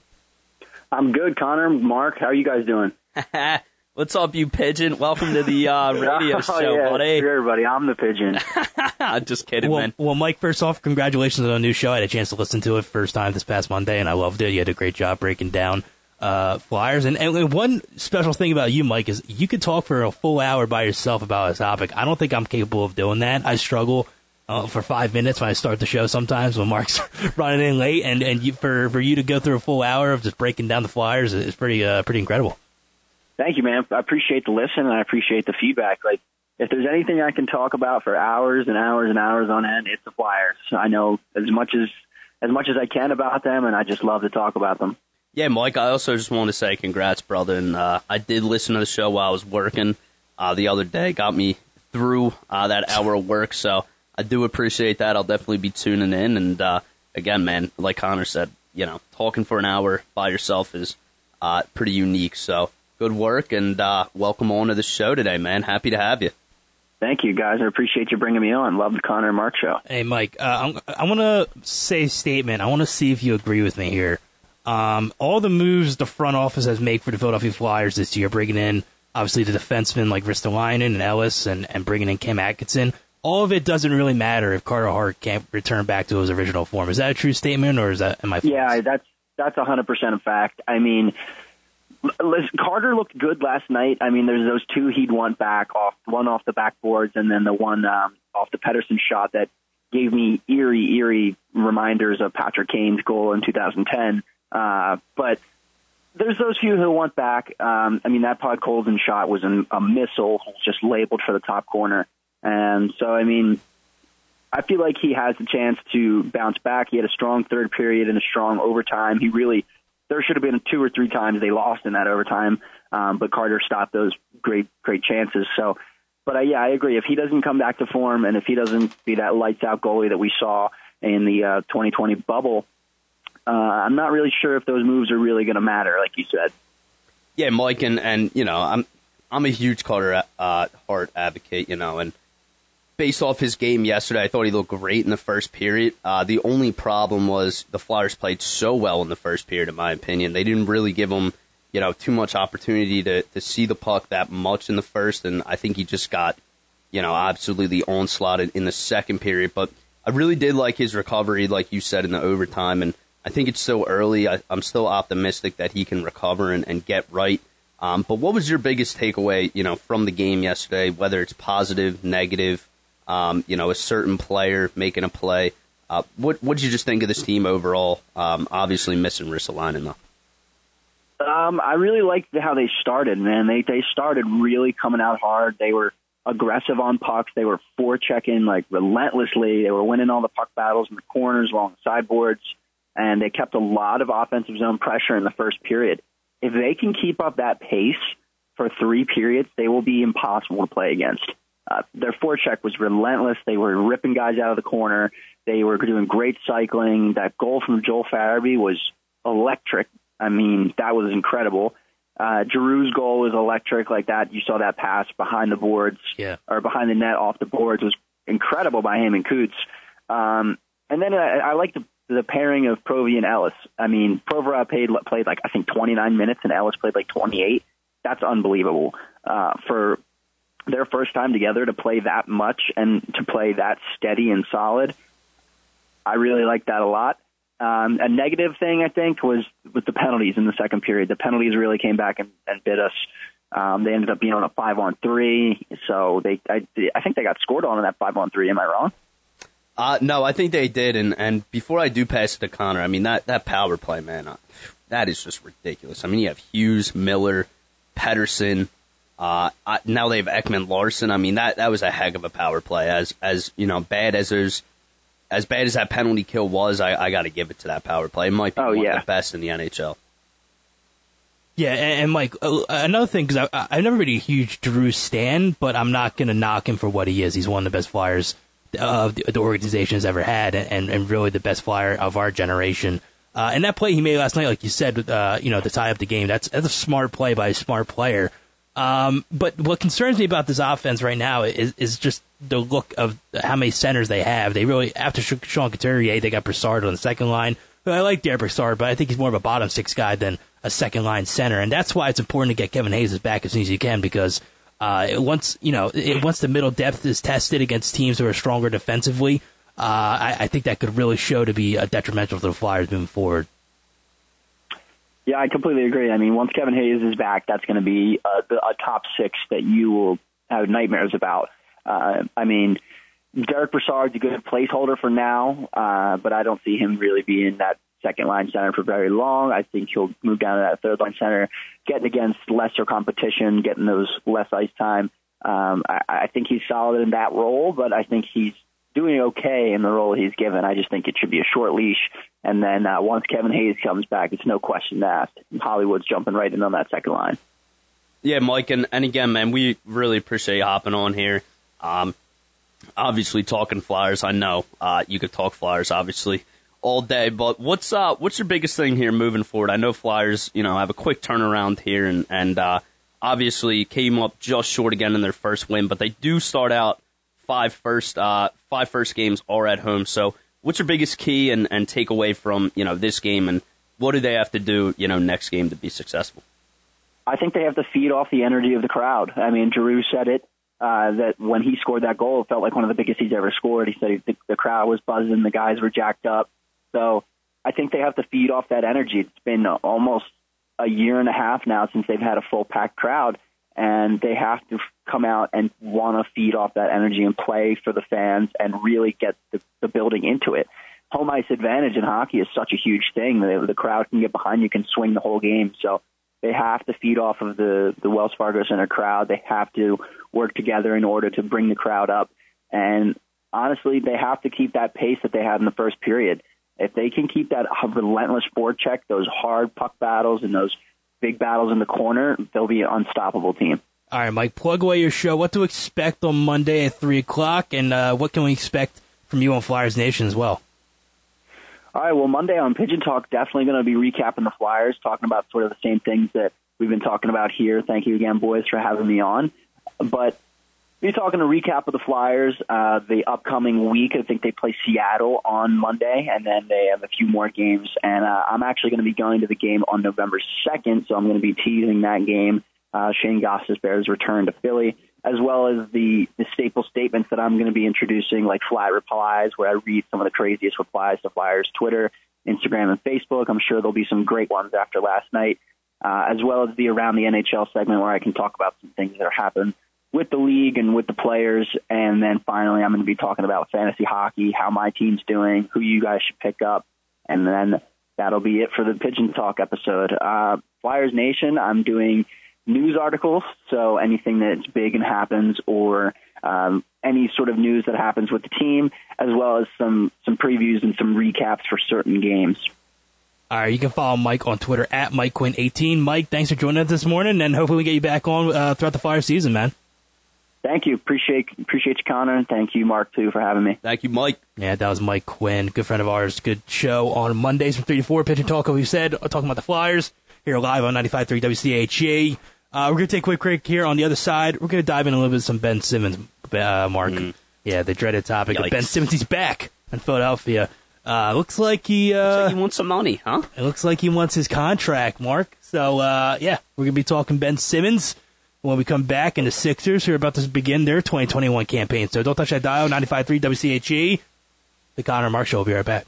I'm good, Conner. Mark, how are you guys doing?
What's up, you pigeon? Welcome to the uh, radio
oh,
show,
yeah,
buddy.
Sure, everybody. I'm the pigeon.
Just kidding,
Well,
man.
well, Mike, first off, congratulations on a new show. I had a chance to listen to it first time this past Monday, and I loved it. You had a great job breaking down uh, Flyers. And, and one special thing about you, Mike, is you could talk for a full hour by yourself about a topic. I don't think I'm capable of doing that. I struggle uh, for five minutes when I start the show sometimes when Mark's running in late, and and you, for for you to go through a full hour of just breaking down the Flyers is pretty uh, pretty incredible.
Thank you, man. I appreciate the listen and I appreciate the feedback. Like if there's anything I can talk about for hours and hours and hours on end, it's the Flyers. I know as much as as much as I can about them, and I just love to talk about them.
Yeah, Mike. I also just want to say congrats, brother. And uh, I did listen to the show while I was working uh, the other day. Got me through uh, that hour of work, so I do appreciate that. I'll definitely be tuning in. And uh, again, man, like Conner said, you know, talking for an hour by yourself is uh, pretty unique. So good work, and uh, welcome on to the show today, man. Happy to have you.
Thank you, guys. I appreciate you bringing me on. Love the Conner and Mark show.
Hey, Mike, uh, I want to say a statement. I want to see if you agree with me here. Um, all the moves the front office has made for the Philadelphia Flyers this year, bringing in obviously the defensemen like Ristolainen and Ellis, and, and bringing in Cam Atkinson. All of it doesn't really matter if Carter Hart can't return back to his original form. Is that a true statement, or is that am I?
False? Yeah, that's that's a hundred percent a fact. I mean, Carter looked good last night. I mean, there's those two he'd want back off, one off the backboards, and then the one um, off the Pettersson shot that gave me eerie, eerie reminders of Patrick Kane's goal in 2010. Uh, but there's those few who want back. Um, I mean, that Pod Podkolzin shot was an, a missile, just labeled for the top corner, and so I mean, I feel like he has the chance to bounce back. He had a strong third period and a strong overtime. He really there should have been two or three times they lost in that overtime, um, but Carter stopped those great great chances. So, but uh, yeah, I agree. If he doesn't come back to form, and if he doesn't be that lights out goalie that we saw in the uh, 2020 bubble, uh, I'm not really sure if those moves are really going to matter, like you said.
Yeah, Mike, and and you know, I'm I'm a huge Carter uh, Hart advocate, you know, and based off his game yesterday, I thought he looked great in the first period. Uh, the only problem was the Flyers played so well in the first period, in my opinion. They didn't really give him, you know, too much opportunity to, to see the puck that much in the first, and I think he just got, you know, absolutely onslaughted in the second period. But I really did like his recovery, like you said, in the overtime, and I think it's so early. I, am still optimistic that he can recover and, and get right. Um, but what was your biggest takeaway, you know, from the game yesterday? Whether it's positive, negative, um, you know, a certain player making a play. Uh, what what did you just think of this team overall? Um, obviously missing Ristolainen though.
Um, I really liked how they started, man. They they started really coming out hard. They were aggressive on pucks. They were forechecking like relentlessly. They were winning all the puck battles in the corners along the sideboards, and they kept a lot of offensive zone pressure in the first period. If they can keep up that pace for three periods, they will be impossible to play against. Uh, their forecheck was relentless. They were ripping guys out of the corner. They were doing great cycling. That goal from Joel Farabee was electric. I mean, that was incredible. Uh, Giroux's goal was electric, like that. You saw that pass behind the boards,
yeah.
or behind the net off the boards was incredible by him and Coots. Um, and then I, I like the the pairing of Provy and Ellis. I mean, Provorov played played like I think 29 minutes, and Ellis played like 28. That's unbelievable uh, for their first time together to play that much and to play that steady and solid. I really like that a lot. Um, a negative thing I think was with the penalties in the second period. The penalties really came back and, and bit us. Um, they ended up being on a five on three, so they I, I think they got scored on in that five on three. Am I wrong?
Uh, no, I think they did. And, and before I do pass it to Conner, I mean that that power play, man, uh, that is just ridiculous. I mean, you have Hughes, Miller, Pettersson, uh, now they have Ekman-Larsson. I mean, that, that was a heck of a power play. As, as, you know, bad as there's, as bad as that penalty kill was, I, I got to give it to that power play. It might be
oh,
one
yeah.
of the best in the NHL.
Yeah, and, and Mike, uh, another thing, because I've never been a huge Drew stan, but I'm not going to knock him for what he is. He's one of the best flyers uh, the, the organization has ever had, and, and really the best flyer of our generation. Uh, and that play he made last night, like you said, uh, you know, to tie up the game, that's, that's a smart play by a smart player. Um, but what concerns me about this offense right now is, is just the look of how many centers they have. They really, after Sean Couturier, they got Brassard on the second line. I like Derek Brassard, but I think he's more of a bottom six guy than a second line center. And that's why it's important to get Kevin Hayes back as soon as you can because uh, once, you know, it, once the middle depth is tested against teams who are stronger defensively, uh, I, I think that could really show to be a detrimental to the Flyers moving forward.
Yeah, I completely agree. I mean, once Kevin Hayes is back, that's going to be a, a top six that you will have nightmares about. Uh, I mean, Derek Brassard's a good placeholder for now, uh, but I don't see him really being that second line center for very long. I think he'll move down to that third line center, getting against lesser competition, getting those less ice time. Um, I, I think he's solid in that role, but I think he's doing okay in the role he's given. I just think it should be a short leash. And then uh, once Kevin Hayes comes back, it's no question asked. Hollywood's jumping right in on that second line.
Yeah, Mike, and, and again, man, we really appreciate you hopping on here. Um, obviously, talking Flyers, I know uh, you could talk Flyers, obviously, all day. But what's uh, what's your biggest thing here moving forward? I know Flyers, you know, have a quick turnaround here, and and uh, obviously came up just short again in their first win, but they do start out five first uh, five first games are at home. So, what's your biggest key and and takeaway from you know this game, and what do they have to do you know next game to be successful?
I think they have to feed off the energy of the crowd. I mean, Giroux said it uh, that when he scored that goal, it felt like one of the biggest he's ever scored. He said the, the crowd was buzzing, the guys were jacked up. So I think they have to feed off that energy. It's been almost a year and a half now since they've had a full packed crowd, and they have to come out and want to feed off that energy and play for the fans and really get the, the building into it. Home ice advantage in hockey is such a huge thing. The, the crowd can get behind you, can swing the whole game. So they have to feed off of the, the Wells Fargo Center crowd. They have to work together in order to bring the crowd up. And honestly, they have to keep that pace that they had in the first period. If they can keep that relentless forecheck, those hard puck battles, and those big battles in the corner, they'll be an unstoppable team.
All right, Mike, plug away your show. What to expect on Monday at 3 o'clock, and uh, what can we expect from you on Flyers Nation as well?
All right. Well, Monday on Pigeon Talk, definitely going to be recapping the Flyers, talking about sort of the same things that we've been talking about here. Thank you again, boys, for having me on. But be talking a recap of the Flyers, uh, the upcoming week. I think they play Seattle on Monday, and then they have a few more games. And uh, I'm actually going to be going to the game on November 2nd, so I'm going to be teasing that game. Uh, Shayne Gostisbehere's return to Philly as well as the, the staple statements that I'm going to be introducing, like flat replies, where I read some of the craziest replies to Flyers Twitter, Instagram, and Facebook. I'm sure there'll be some great ones after last night, uh, as well as the Around the NHL segment, where I can talk about some things that are happening with the league and with the players. And then finally, I'm going to be talking about fantasy hockey, how my team's doing, who you guys should pick up, and then that'll be it for the Pigeon Talk episode. Uh, Flyers Nation, I'm doing – news articles, so anything that's big and happens, or um, any sort of news that happens with the team, as well as some some previews and some recaps for certain games.
All right, you can follow Mike on Twitter at Mike Quin18. Mike, thanks for joining us this morning, and hopefully we get you back on uh, throughout the fire season, man.
Thank you. Appreciate appreciate you, Conner, and thank you, Mark, too, for having me.
Thank you, Mike.
Yeah, that was Mike Quin, good friend of ours. Good show on Mondays from 3 to 4. Pigeon Talk, as we said, talking about the Flyers here live on 95.3 WCHE. Uh, we're going to take a quick break here on the other side. We're going to dive in a little bit of some Ben Simmons, uh, Mark. Mm. Yeah, the dreaded topic of Ben Simmons. He's back in Philadelphia. Uh, looks like he, uh,
looks like he wants some money, huh?
It looks like he wants his contract, Mark. So, uh, yeah, we're going to be talking Ben Simmons when we come back. And the Sixers who are about to begin their 2021 campaign. So don't touch that dial, 95.3 WCHE. The Conner Mark Show will be right back.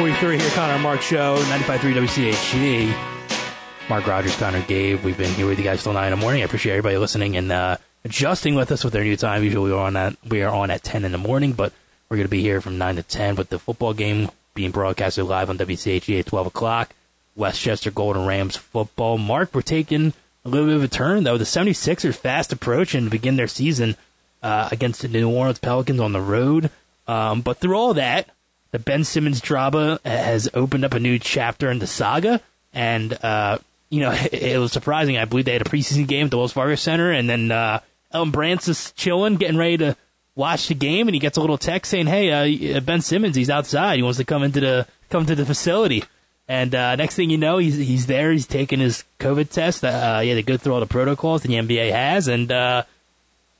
43 here, Conner Mark Show, 95.3 WCHE. Mark Rogers, Conner Gabe. We've been here with you guys till 9 in the morning. I appreciate everybody listening and uh, adjusting with us with their new time. Usually we're on at, we are on at 10 in the morning, but we're going to be here from 9 to 10 with the football game being broadcasted live on WCHE at 12 o'clock. West Chester Golden Rams football. Mark, we're taking a little bit of a turn, though. The 76ers fast approaching to begin their season uh, against the New Orleans Pelicans on the road. Um, but through all that, the Ben Simmons drama has opened up a new chapter in the saga, and uh, you know it, it, was surprising. I believe they had a preseason game at the Wells Fargo Center, and then uh, Elton Brand's is chilling, getting ready to watch the game, and he gets a little text saying, "Hey, uh, Ben Simmons, he's outside. He wants to come into the come to the facility." And uh, next thing you know, he's he's there. He's taking his COVID test. Uh, he had to go through all the protocols that the NBA has, and uh,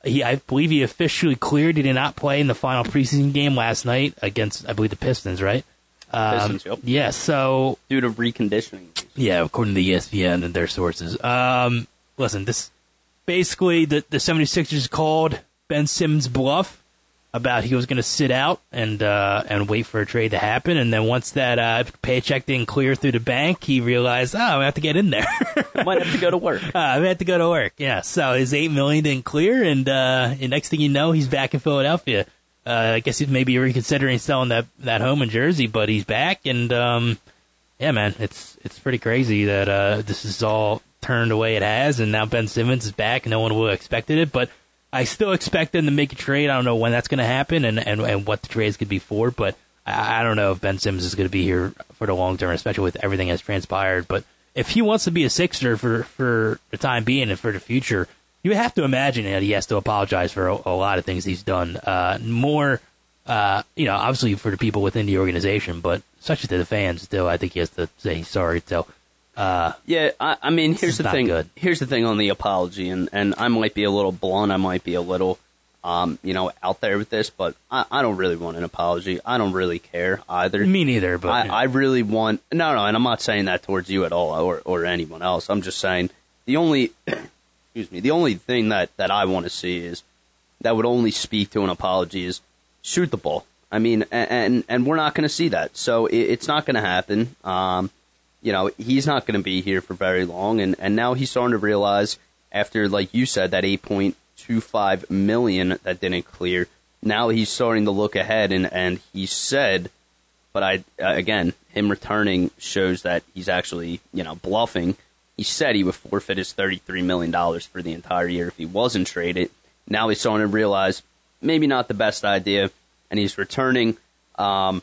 he, I believe he officially cleared. He did not play in the final preseason game last night against, I believe, the Pistons, right?
Um, Pistons, yep.
Yeah, so.
Due to reconditioning.
Yeah, according to ESPN and their sources. Um, listen, this. Basically, the, the 76ers called Ben Simmons' bluff about he was going to sit out and uh, and wait for a trade to happen, and then once that uh, paycheck didn't clear through the bank, he realized, oh, I have to get in there.
Might have to go to work.
Uh, I have to go to work. Yeah. So his eight million didn't clear, and, uh, and next thing you know, he's back in Philadelphia. uh, I guess he's maybe reconsidering selling that that home in Jersey, but he's back, and um, yeah, man, it's it's pretty crazy that uh, this is all turned the way it has, and now Ben Simmons is back. No one would have expected it, but I still expect them to make a trade. I don't know when that's going to happen and, and, and what the trade is going to be for, but I, I don't know if Ben Simmons is going to be here for the long term, especially with everything that's transpired. But if he wants to be a Sixer for, for the time being and for the future, you have to imagine that he has to apologize for a, a lot of things he's done. Uh, more, uh, you know, obviously for the people within the organization, but such as to the fans, still, I think he has to say he's sorry. So, uh,
Yeah, I, I mean, here's the thing.
good.
Here's the thing on the apology, and and I might be a little blunt. I might be a little, um, you know, out there with this, but I, I don't really want an apology. I don't really care either.
me neither, but
I, I really want no, no, and I'm not saying that towards you at all, or or anyone else. I'm just saying the only, excuse me, the only thing that that I want to see is that would only speak to an apology is shoot the ball. I mean, a- and and we're not going to see that, so it, it's not going to happen. Um, you know, he's not going to be here for very long, and and now he's starting to realize after, like you said, that eight point two five million that didn't clear. Now he's starting to look ahead, and and he said but I uh, again, him returning shows that he's actually you know bluffing. He said he would forfeit his thirty three million dollars for the entire year if he wasn't traded. Now he's starting to realize maybe not the best idea, and he's returning. Um,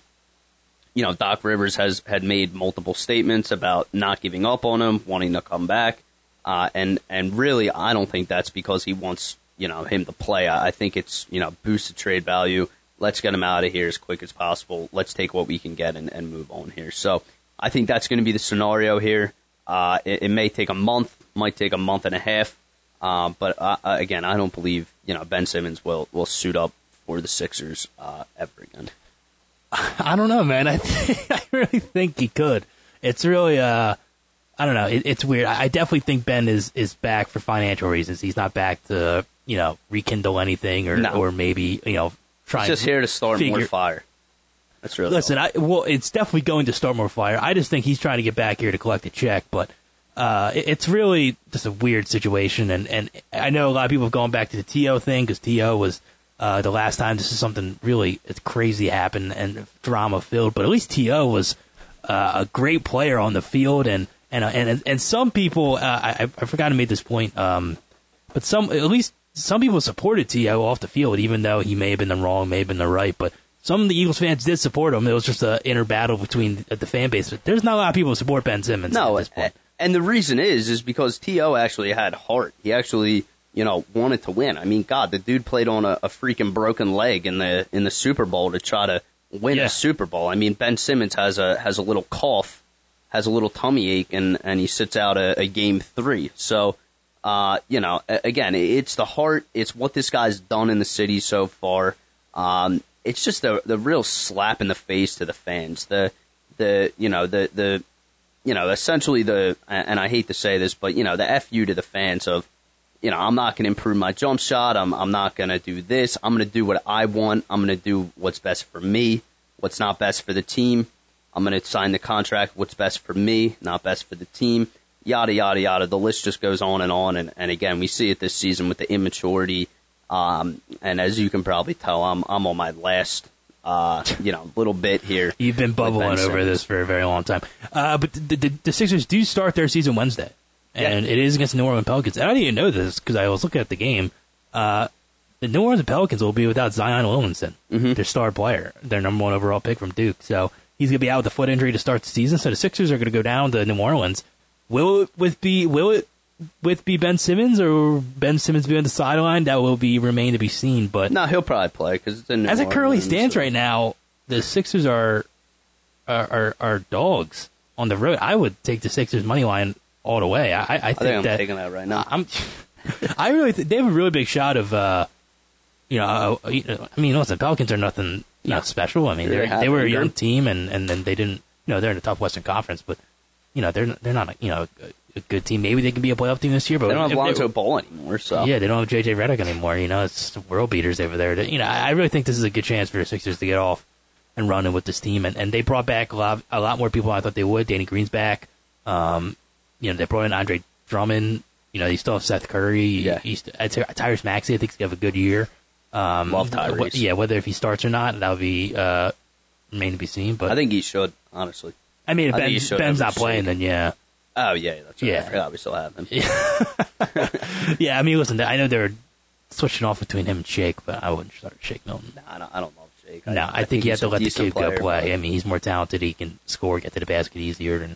you know, Doc Rivers has had made multiple statements about not giving up on him, wanting to come back, uh, and and really, I don't think that's because he wants you know him to play. I, I think it's you know boost the trade value. Let's get him out of here as quick as possible. Let's take what we can get and, and move on here. So I think that's going to be the scenario here. Uh, it, it may take a month, might take a month and a half, uh, but uh, uh, again, I don't believe you know Ben Simmons will will suit up for the Sixers uh, ever again.
I don't know, man. I think, I really think he could. It's really uh, I don't know. It, it's weird. I, I definitely think Ben is is back for financial reasons. He's not back to you know rekindle anything or
No.
or maybe you know try.
He's just here to start more
figure-
fire. That's really
Listen. I well, it's definitely going to start more fire. I just think he's trying to get back here to collect a check, but uh, it- it's really just a weird situation. And and I know a lot of people have gone back to the T.O. thing because T.O. was uh, the last time this is something really crazy happened and drama filled. But at least T.O. was uh, a great player on the field, and and uh, and and some people, uh, I I forgot to make this point, um, but some at least some people supported T.O. off the field, even though he may have been the wrong, may have been the right, but. Some of the Eagles fans did support him. It was just an inner battle between the fan base. But there's not a lot of people who support Ben Simmons
No,
at this point.
and the reason is is because T.O. actually had heart. He actually, you know, wanted to win. I mean, God, the dude played on a, a freaking broken leg in the in the Super Bowl to try to win
Yeah.
a Super Bowl. I mean, Ben Simmons has a has a little cough, has a little tummy ache, and and he sits out a, a game three. So. Uh, you know, again, it's the heart. It's what this guy's done in the city so far. Um, it's just the the real slap in the face to the fans. The the you know the the you know, essentially the, and I hate to say this, but you know, the fu to the fans of, you know, I'm not going to improve my jump shot. I'm I'm not going to do this. I'm going to do what I want. I'm going to do what's best for me. What's not best for the team. I'm going to sign the contract. What's best for me, not best for the team. Yada yada yada. The list just goes on and on. And, and again, we see it this season with the immaturity. Um, and as you can probably tell, I'm I'm on my last, uh, you know, little bit here.
You've been bubbling over this for a very long time. Uh, but the, the, the Sixers do start their season Wednesday, and
Yeah.
it is against the New Orleans Pelicans. And I didn't even know this because I was looking at the game. Uh, the New Orleans Pelicans will be without Zion Williamson,
Mm-hmm.
their star player, their number one overall pick from Duke. So he's going to be out with a foot injury to start the season. So the Sixers are going to go down to New Orleans. Will it with be will it with be Ben Simmons or Ben Simmons be on the sideline? That will be remain to be seen. But
No, he'll probably play because it's in New
as it currently stands
so-
right now, the Sixers are, are are are dogs on the road. I would take the Sixers money line all the way. I, I, think,
I think I'm
that
taking that right now.
I'm. I really th- they have a really big shot of. uh you know, uh, I mean, listen, Pelicans are nothing, you know, special. I mean,
They're
they were a young team, and and then they didn't, you know, they're in the tough Western Conference, but you know, they're they're not, you know, a, a good team. Maybe they can be a playoff team this year, but
They don't have Lonzo Ball anymore, so
yeah, they don't have JJ Redick anymore. You know, it's world beaters over there. You know, I I really think this is a good chance for the Sixers to get off and running with this team. And, and they brought back a lot, a lot more people than I thought they would. Danny Green's back. Um, you know, they brought in Andre Drummond. You know, you still have Seth Curry.
Yeah.
I'd Tyrese Maxey, I think, he's going to have a good year. Um,
Love Tyrese.
Yeah, whether if he starts or not, that'll be uh, remain to be seen. But
I think he should, honestly.
I mean, if
I think
ben, Ben's not playing, then yeah,
Oh yeah, that's right.
Yeah.
I we still have him.
yeah. I mean, listen, I know they're switching off between him and Shake, but I wouldn't start Shake Milton.
Nah, I don't, I don't love Jake.
No, I, think, you have to let the kid go play.
but-
I mean, he's more talented. He can score, get to the basket easier, and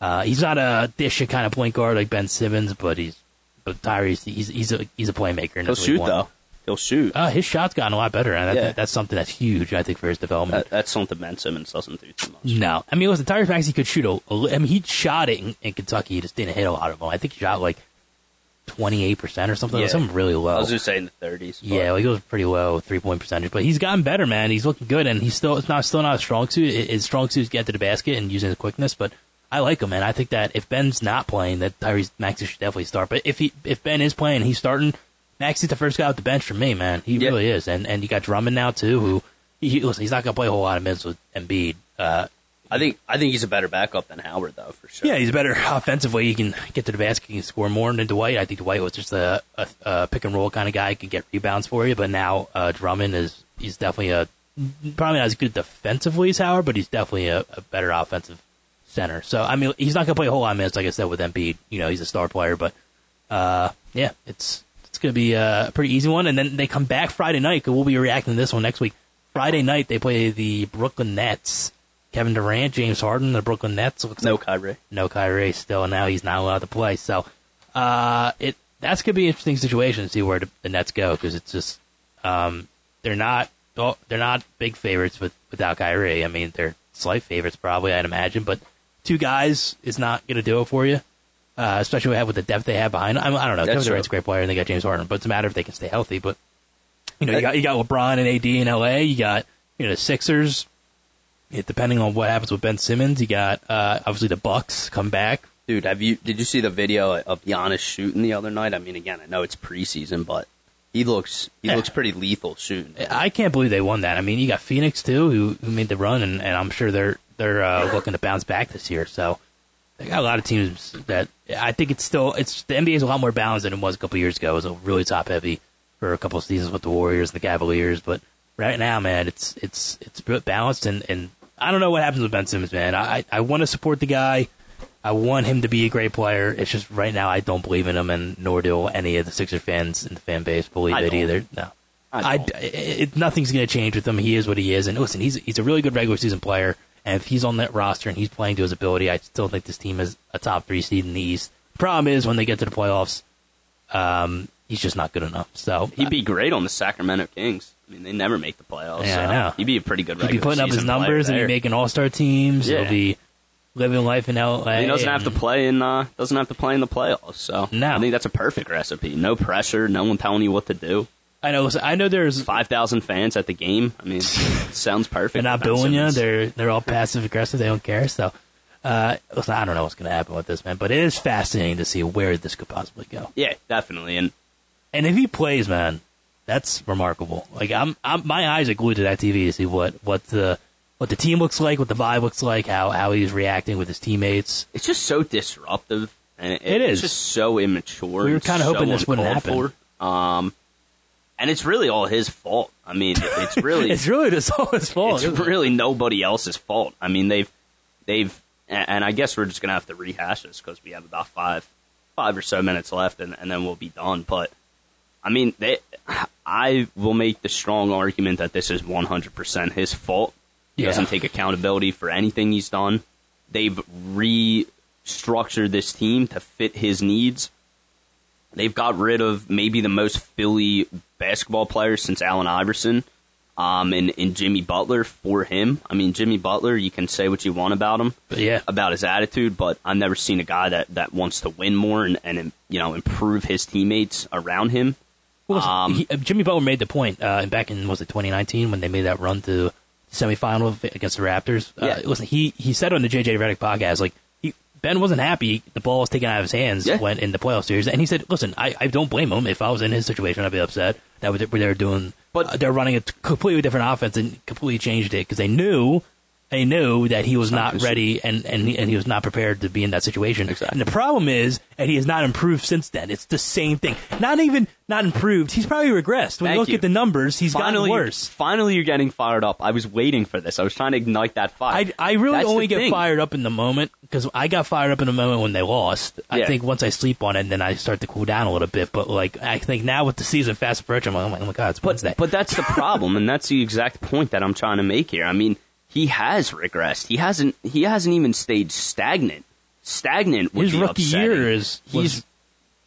uh, he's not a dish kind of point guard like Ben Simmons, but he's but Tyrese. He's he's a he's a playmaker.
He'll
that's what he
shoot though. He'll shoot.
Uh, his shot's gotten a lot better, and that,
Yeah.
that's something that's huge. I think for his development.
That, that's something Ben Simmons doesn't do too much.
no, I mean, listen, Tyrese Maxey could shoot a, a I mean, he shot it in, in Kentucky. He just didn't hit a lot of them. I think he shot like twenty eight percent or something.
Yeah.
Something really low.
I was just saying the thirties.
Yeah, well, he was pretty low three point percentage, but he's gotten better, man. He's looking good, and he's still it's not still not a strong suit. His strong suit is getting to the basket and using his quickness, but I like him, man. I think that if Ben's not playing, that Tyrese Maxey should definitely start. But if he if Ben is playing, he's starting. Maxey's the first guy off the bench for me, man. He
Yeah.
really is, and and you got Drummond now too, who he, he- listen, he's not gonna play a whole lot of minutes with Embiid. Uh,
I think I think he's a better backup than Howard though, for sure.
yeah, he's better offensively. He can get to the basket, he can score more than Dwight. I think Dwight was just a, a, a pick and roll kind of guy, can get rebounds for you. But now uh, Drummond is he's definitely a probably not as good defensively as Howard, but he's definitely a, a better offensive center. So I mean, he's not going to play a whole lot of minutes, like I said with Embiid. You know, he's a star player, but uh, yeah, it's it's going to be a pretty easy one. And then they come back Friday night. 'cause we'll be reacting to this one next week. Friday night they play the Brooklyn Nets. Kevin Durant, James Harden, the Brooklyn Nets. Looks
no
like
Kyrie.
no Kyrie still, and now he's not allowed to play. So uh, it that's gonna be an interesting situation to see where the, the Nets go because it's just um, they're not they're not big favorites with without Kyrie. I mean, they're slight favorites probably, I'd imagine, but two guys is not gonna do it for you. Uh, especially with the depth they have behind. I, I don't know.
That's
Kevin Durant's a great player, and they got James Harden, but it's a matter if they can stay healthy. But you know, you got you got LeBron and AD in LA. You got you know the Sixers. It, depending on what happens with Ben Simmons, you got uh, obviously the Bucks come back.
Dude, have you did you see the video of Giannis shooting the other night? I mean, again, I know it's preseason, but he looks he
Yeah.
looks pretty lethal shooting.
I can't believe they won that. I mean, you got Phoenix too, who, who made the run, and, and I'm sure they're they're uh, looking to bounce back this year. So they got a lot of teams that I think it's still it's the NBA is a lot more balanced than it was a couple years ago. It was a really top heavy for a couple of seasons with the Warriors and the Cavaliers, but right now, man, it's it's it's balanced, and and I don't know what happens with Ben Simmons, man. I I want to support the guy. I want him to be a great player. It's just right now I don't believe in him, and nor do any of the Sixer fans in the fan base believe it either. No.
I
I, it, nothing's going to change with him. He is what he is, and listen, he's he's a really good regular season player. And if he's on that roster and he's playing to his ability, I still think this team is a top three seed in the East. Problem is when they get to the playoffs, um, he's just not good enough. So
He'd be great on the Sacramento Kings. I mean, they never make the playoffs.
Yeah,
so
I know.
He'd be a pretty good.
he'll be putting up his numbers and be making All Star teams.
Yeah.
He'll be living life in LA.
He doesn't have to play in uh, doesn't have to play in the playoffs. So
No.
I think that's a perfect recipe. No pressure. No one telling you what to do.
I know. I know. There's
Five thousand fans at the game. I mean, sounds perfect.
They're not booing you. They're they're all passive aggressive. They don't care. So, uh, listen, I don't know what's going to happen with this man, but it is fascinating to see where this could possibly go.
yeah, definitely. And
And if he plays, man, that's remarkable. Like I'm, I'm my eyes are glued to that TV to see what what the what the team looks like, what the vibe looks like, how how he's reacting with his teammates.
it's just so disruptive, and it,
It
it's just so immature.
We were kinda
so
hoping this wouldn't
uncalled For. Um, and it's really all his fault. I mean, it's really
It's really just all his fault.
it's
isn't it?
really nobody else's fault. I mean, they've they've and and I guess we're just gonna have to rehash this because we have about five five or so minutes left, and, and then we'll be done. But I mean, they, I will make the strong argument that this is 100% his fault. He
Yeah.
doesn't take accountability for anything he's done. They've restructured this team to fit his needs. They've got rid of maybe the most Philly basketball players since Allen Iverson, um, and, and Jimmy Butler for him. I mean, Jimmy Butler, you can say what you want about him,
But yeah,
about his attitude, but I've never seen a guy that, that wants to win more and, and you know improve his teammates around him. Um,
he, uh, Jimmy Butler made the point uh, back in was it 2019 when they made that run to the semifinal against the Raptors. Uh,
Yeah.
listen, he he said on the JJ Redick podcast like Ben wasn't happy the ball was taken out of his hands
Yeah.
when in the playoff series, and he said, "Listen, I, I don't blame him. If I was in his situation, I'd be upset that they were doing,
But-
uh, they're running a completely different offense and completely changed it because they knew." They knew that he was not ready and and he, and he was not prepared to be in that situation.
Exactly.
And the problem is that he has not improved since then. It's the same thing. Not even not improved. He's probably regressed. When
Thank
you look
you.
at the numbers, he's
finally,
gotten worse.
finally, you're getting fired up. I was waiting for this. I was trying to ignite that fire.
I, I really
That's
only get
thing.
fired up in the moment because I got fired up in the moment when they lost. I
Yeah.
think once I sleep on it, then I start to cool down a little bit. But like I think now with the season fast approaching, I'm like, oh my god, it's
But
Wednesday.
but that's the problem, and that's the exact point that I'm trying to make here. I mean, he has regressed. He hasn't. He hasn't even stayed stagnant. Stagnant. Would
his
be
rookie
upsetting.
year is
He's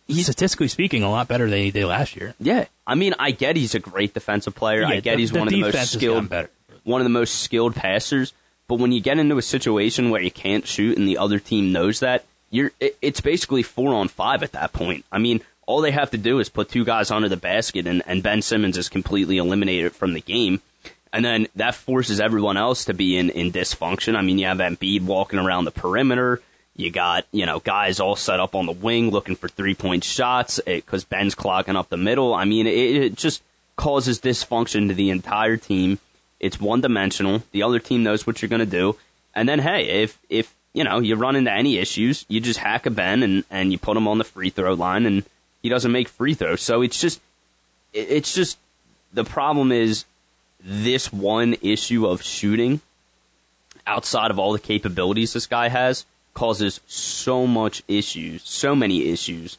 he's
statistically speaking a lot better than he did last year.
yeah. I mean, I get he's a great defensive player. I get
the-
he's
the
one of the most
defense has gotten
skilled, one of the most skilled passers. But when you get into a situation where you can't shoot and the other team knows that, you're it, it's basically four on five at that point. I mean, all they have to do is put two guys under the basket, and, and Ben Simmons is completely eliminated from the game. And then that forces everyone else to be in, in dysfunction. I mean, you have Embiid walking around the perimeter. You got, you know, guys all set up on the wing looking for three point shots eh, because Ben's clogging up the middle. I mean, it, it just causes dysfunction to the entire team. It's one dimensional. The other team knows what you're going to do. And then, hey, if, if, you know, you run into any issues, you just hack a Ben and, and you put him on the free throw line and he doesn't make free throws. So it's just, it- it's just, the problem is this one issue of shooting outside of all the capabilities this guy has causes so much issues, so many issues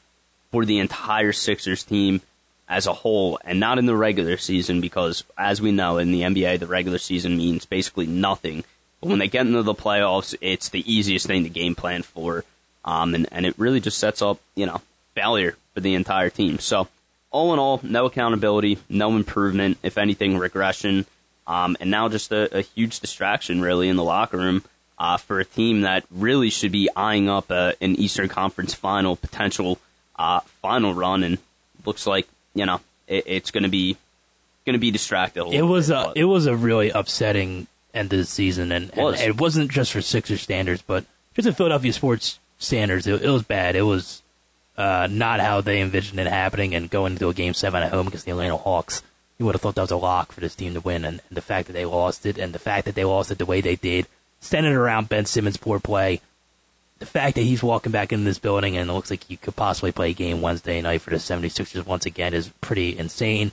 for the entire Sixers team as a whole, and not in the regular season because, as we know, in the NBA, the regular season means basically nothing. But when they get into the playoffs, it's the easiest thing to game plan for, um, and, and it really just sets up, you know, failure for the entire team. So, all in all, no accountability, no improvement, if anything, regression, um, and now just a, a huge distraction, really, in the locker room uh, for a team that really should be eyeing up a, an Eastern Conference final potential uh, final run, and looks like you know it, it's going to be going to be distracted. A
It was
bit,
a
but-
it was a really upsetting end of the season, and, and
Was.
it wasn't just for Sixers standards, but just in Philadelphia sports standards, it, it was bad. It was uh, not how they envisioned it happening, and going into a game seven at home against the Atlanta Hawks, you would have thought that was a lock for this team to win, and, and the fact that they lost it, and the fact that they lost it the way they did, centered around Ben Simmons' poor play. The fact that he's walking back into this building and it looks like he could possibly play a game Wednesday night for the 76ers once again is pretty insane.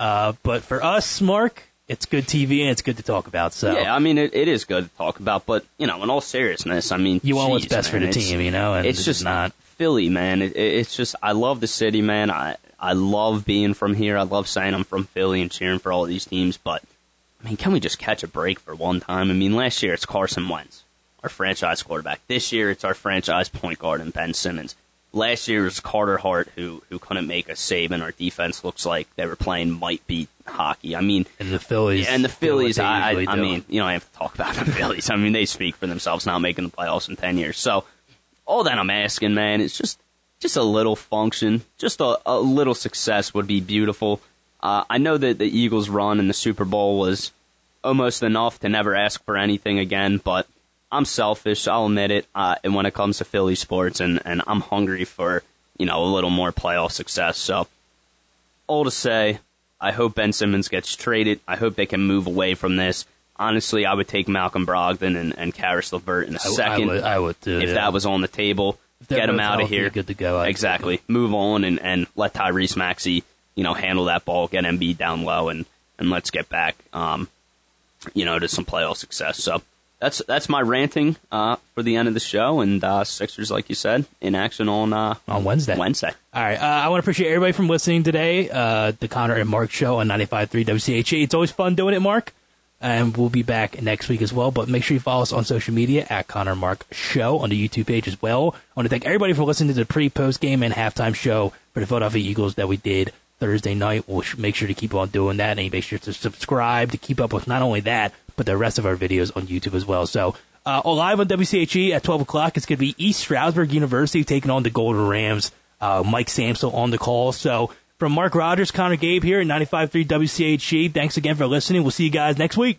Uh, but for us, Mark, it's good TV and it's good to talk about. So
Yeah, I mean it, it is good to talk about, but you know, in all seriousness, I mean,
you want what's best for the team, you know, and
it's
this
just
not.
Philly, man. It, it- it's just I love the city, man. I I love being from here. I love saying I'm from Philly and cheering for all these teams. But I mean, can we just catch a break for one time? I mean, last year it's Carson Wentz, our franchise quarterback. This year it's our franchise point guard and Ben Simmons. Last year was Carter Hart who who couldn't make a save, and our defense looks like they were playing might beat hockey. I mean,
And the Phillies.
and the Phillies, I, I, I mean, you know, I have to talk about the Phillies. I mean, they speak for themselves, not making the playoffs in ten years. So, all that I'm asking, man, is just just a little function, just a, a little success would be beautiful. Uh, I know that the Eagles' run in the Super Bowl was almost enough to never ask for anything again, but I'm selfish. I'll admit it. Uh, and when it comes to Philly sports, and and I'm hungry for you know a little more playoff success. So all to say, I hope Ben Simmons gets traded. I hope they can move away from this. Honestly, I would take Malcolm Brogdon and, and Caris LeVert in a
I- I
second
would- I would too,
if
yeah.
that was on the table. Get him out of here.
good to go, I'd-
Exactly. Move on and, and let Tyrese Maxey, you know, handle that ball, get Embiid down low, and, and let's get back, um, you know, to some playoff success. So that's that's my ranting uh, for the end of the show. And uh, Sixers, like you said, in action on uh,
on Wednesday.
Wednesday.
All right. Uh, I want to appreciate everybody from listening today. Uh, the Conner and Mark show on 95.3 WCHE. It's always fun doing it, Mark. And we'll be back next week as well. But make sure you follow us on social media at Conner Mark Show on the YouTube page as well. I want to thank everybody for listening to the pre, post game, and halftime show for the Philadelphia Eagles that we did Thursday night. We'll make sure to keep on doing that. And make sure to subscribe to keep up with not only that, but the rest of our videos on YouTube as well. So, uh, live on WCHE at 12 o'clock, it's going to be East Stroudsburg University taking on the Golden Rams. Uh, Mike Samsel on the call. So, from Mark Rogers, Conner Gabe here at 95.3 WCHE, thanks again for listening. We'll see you guys next week.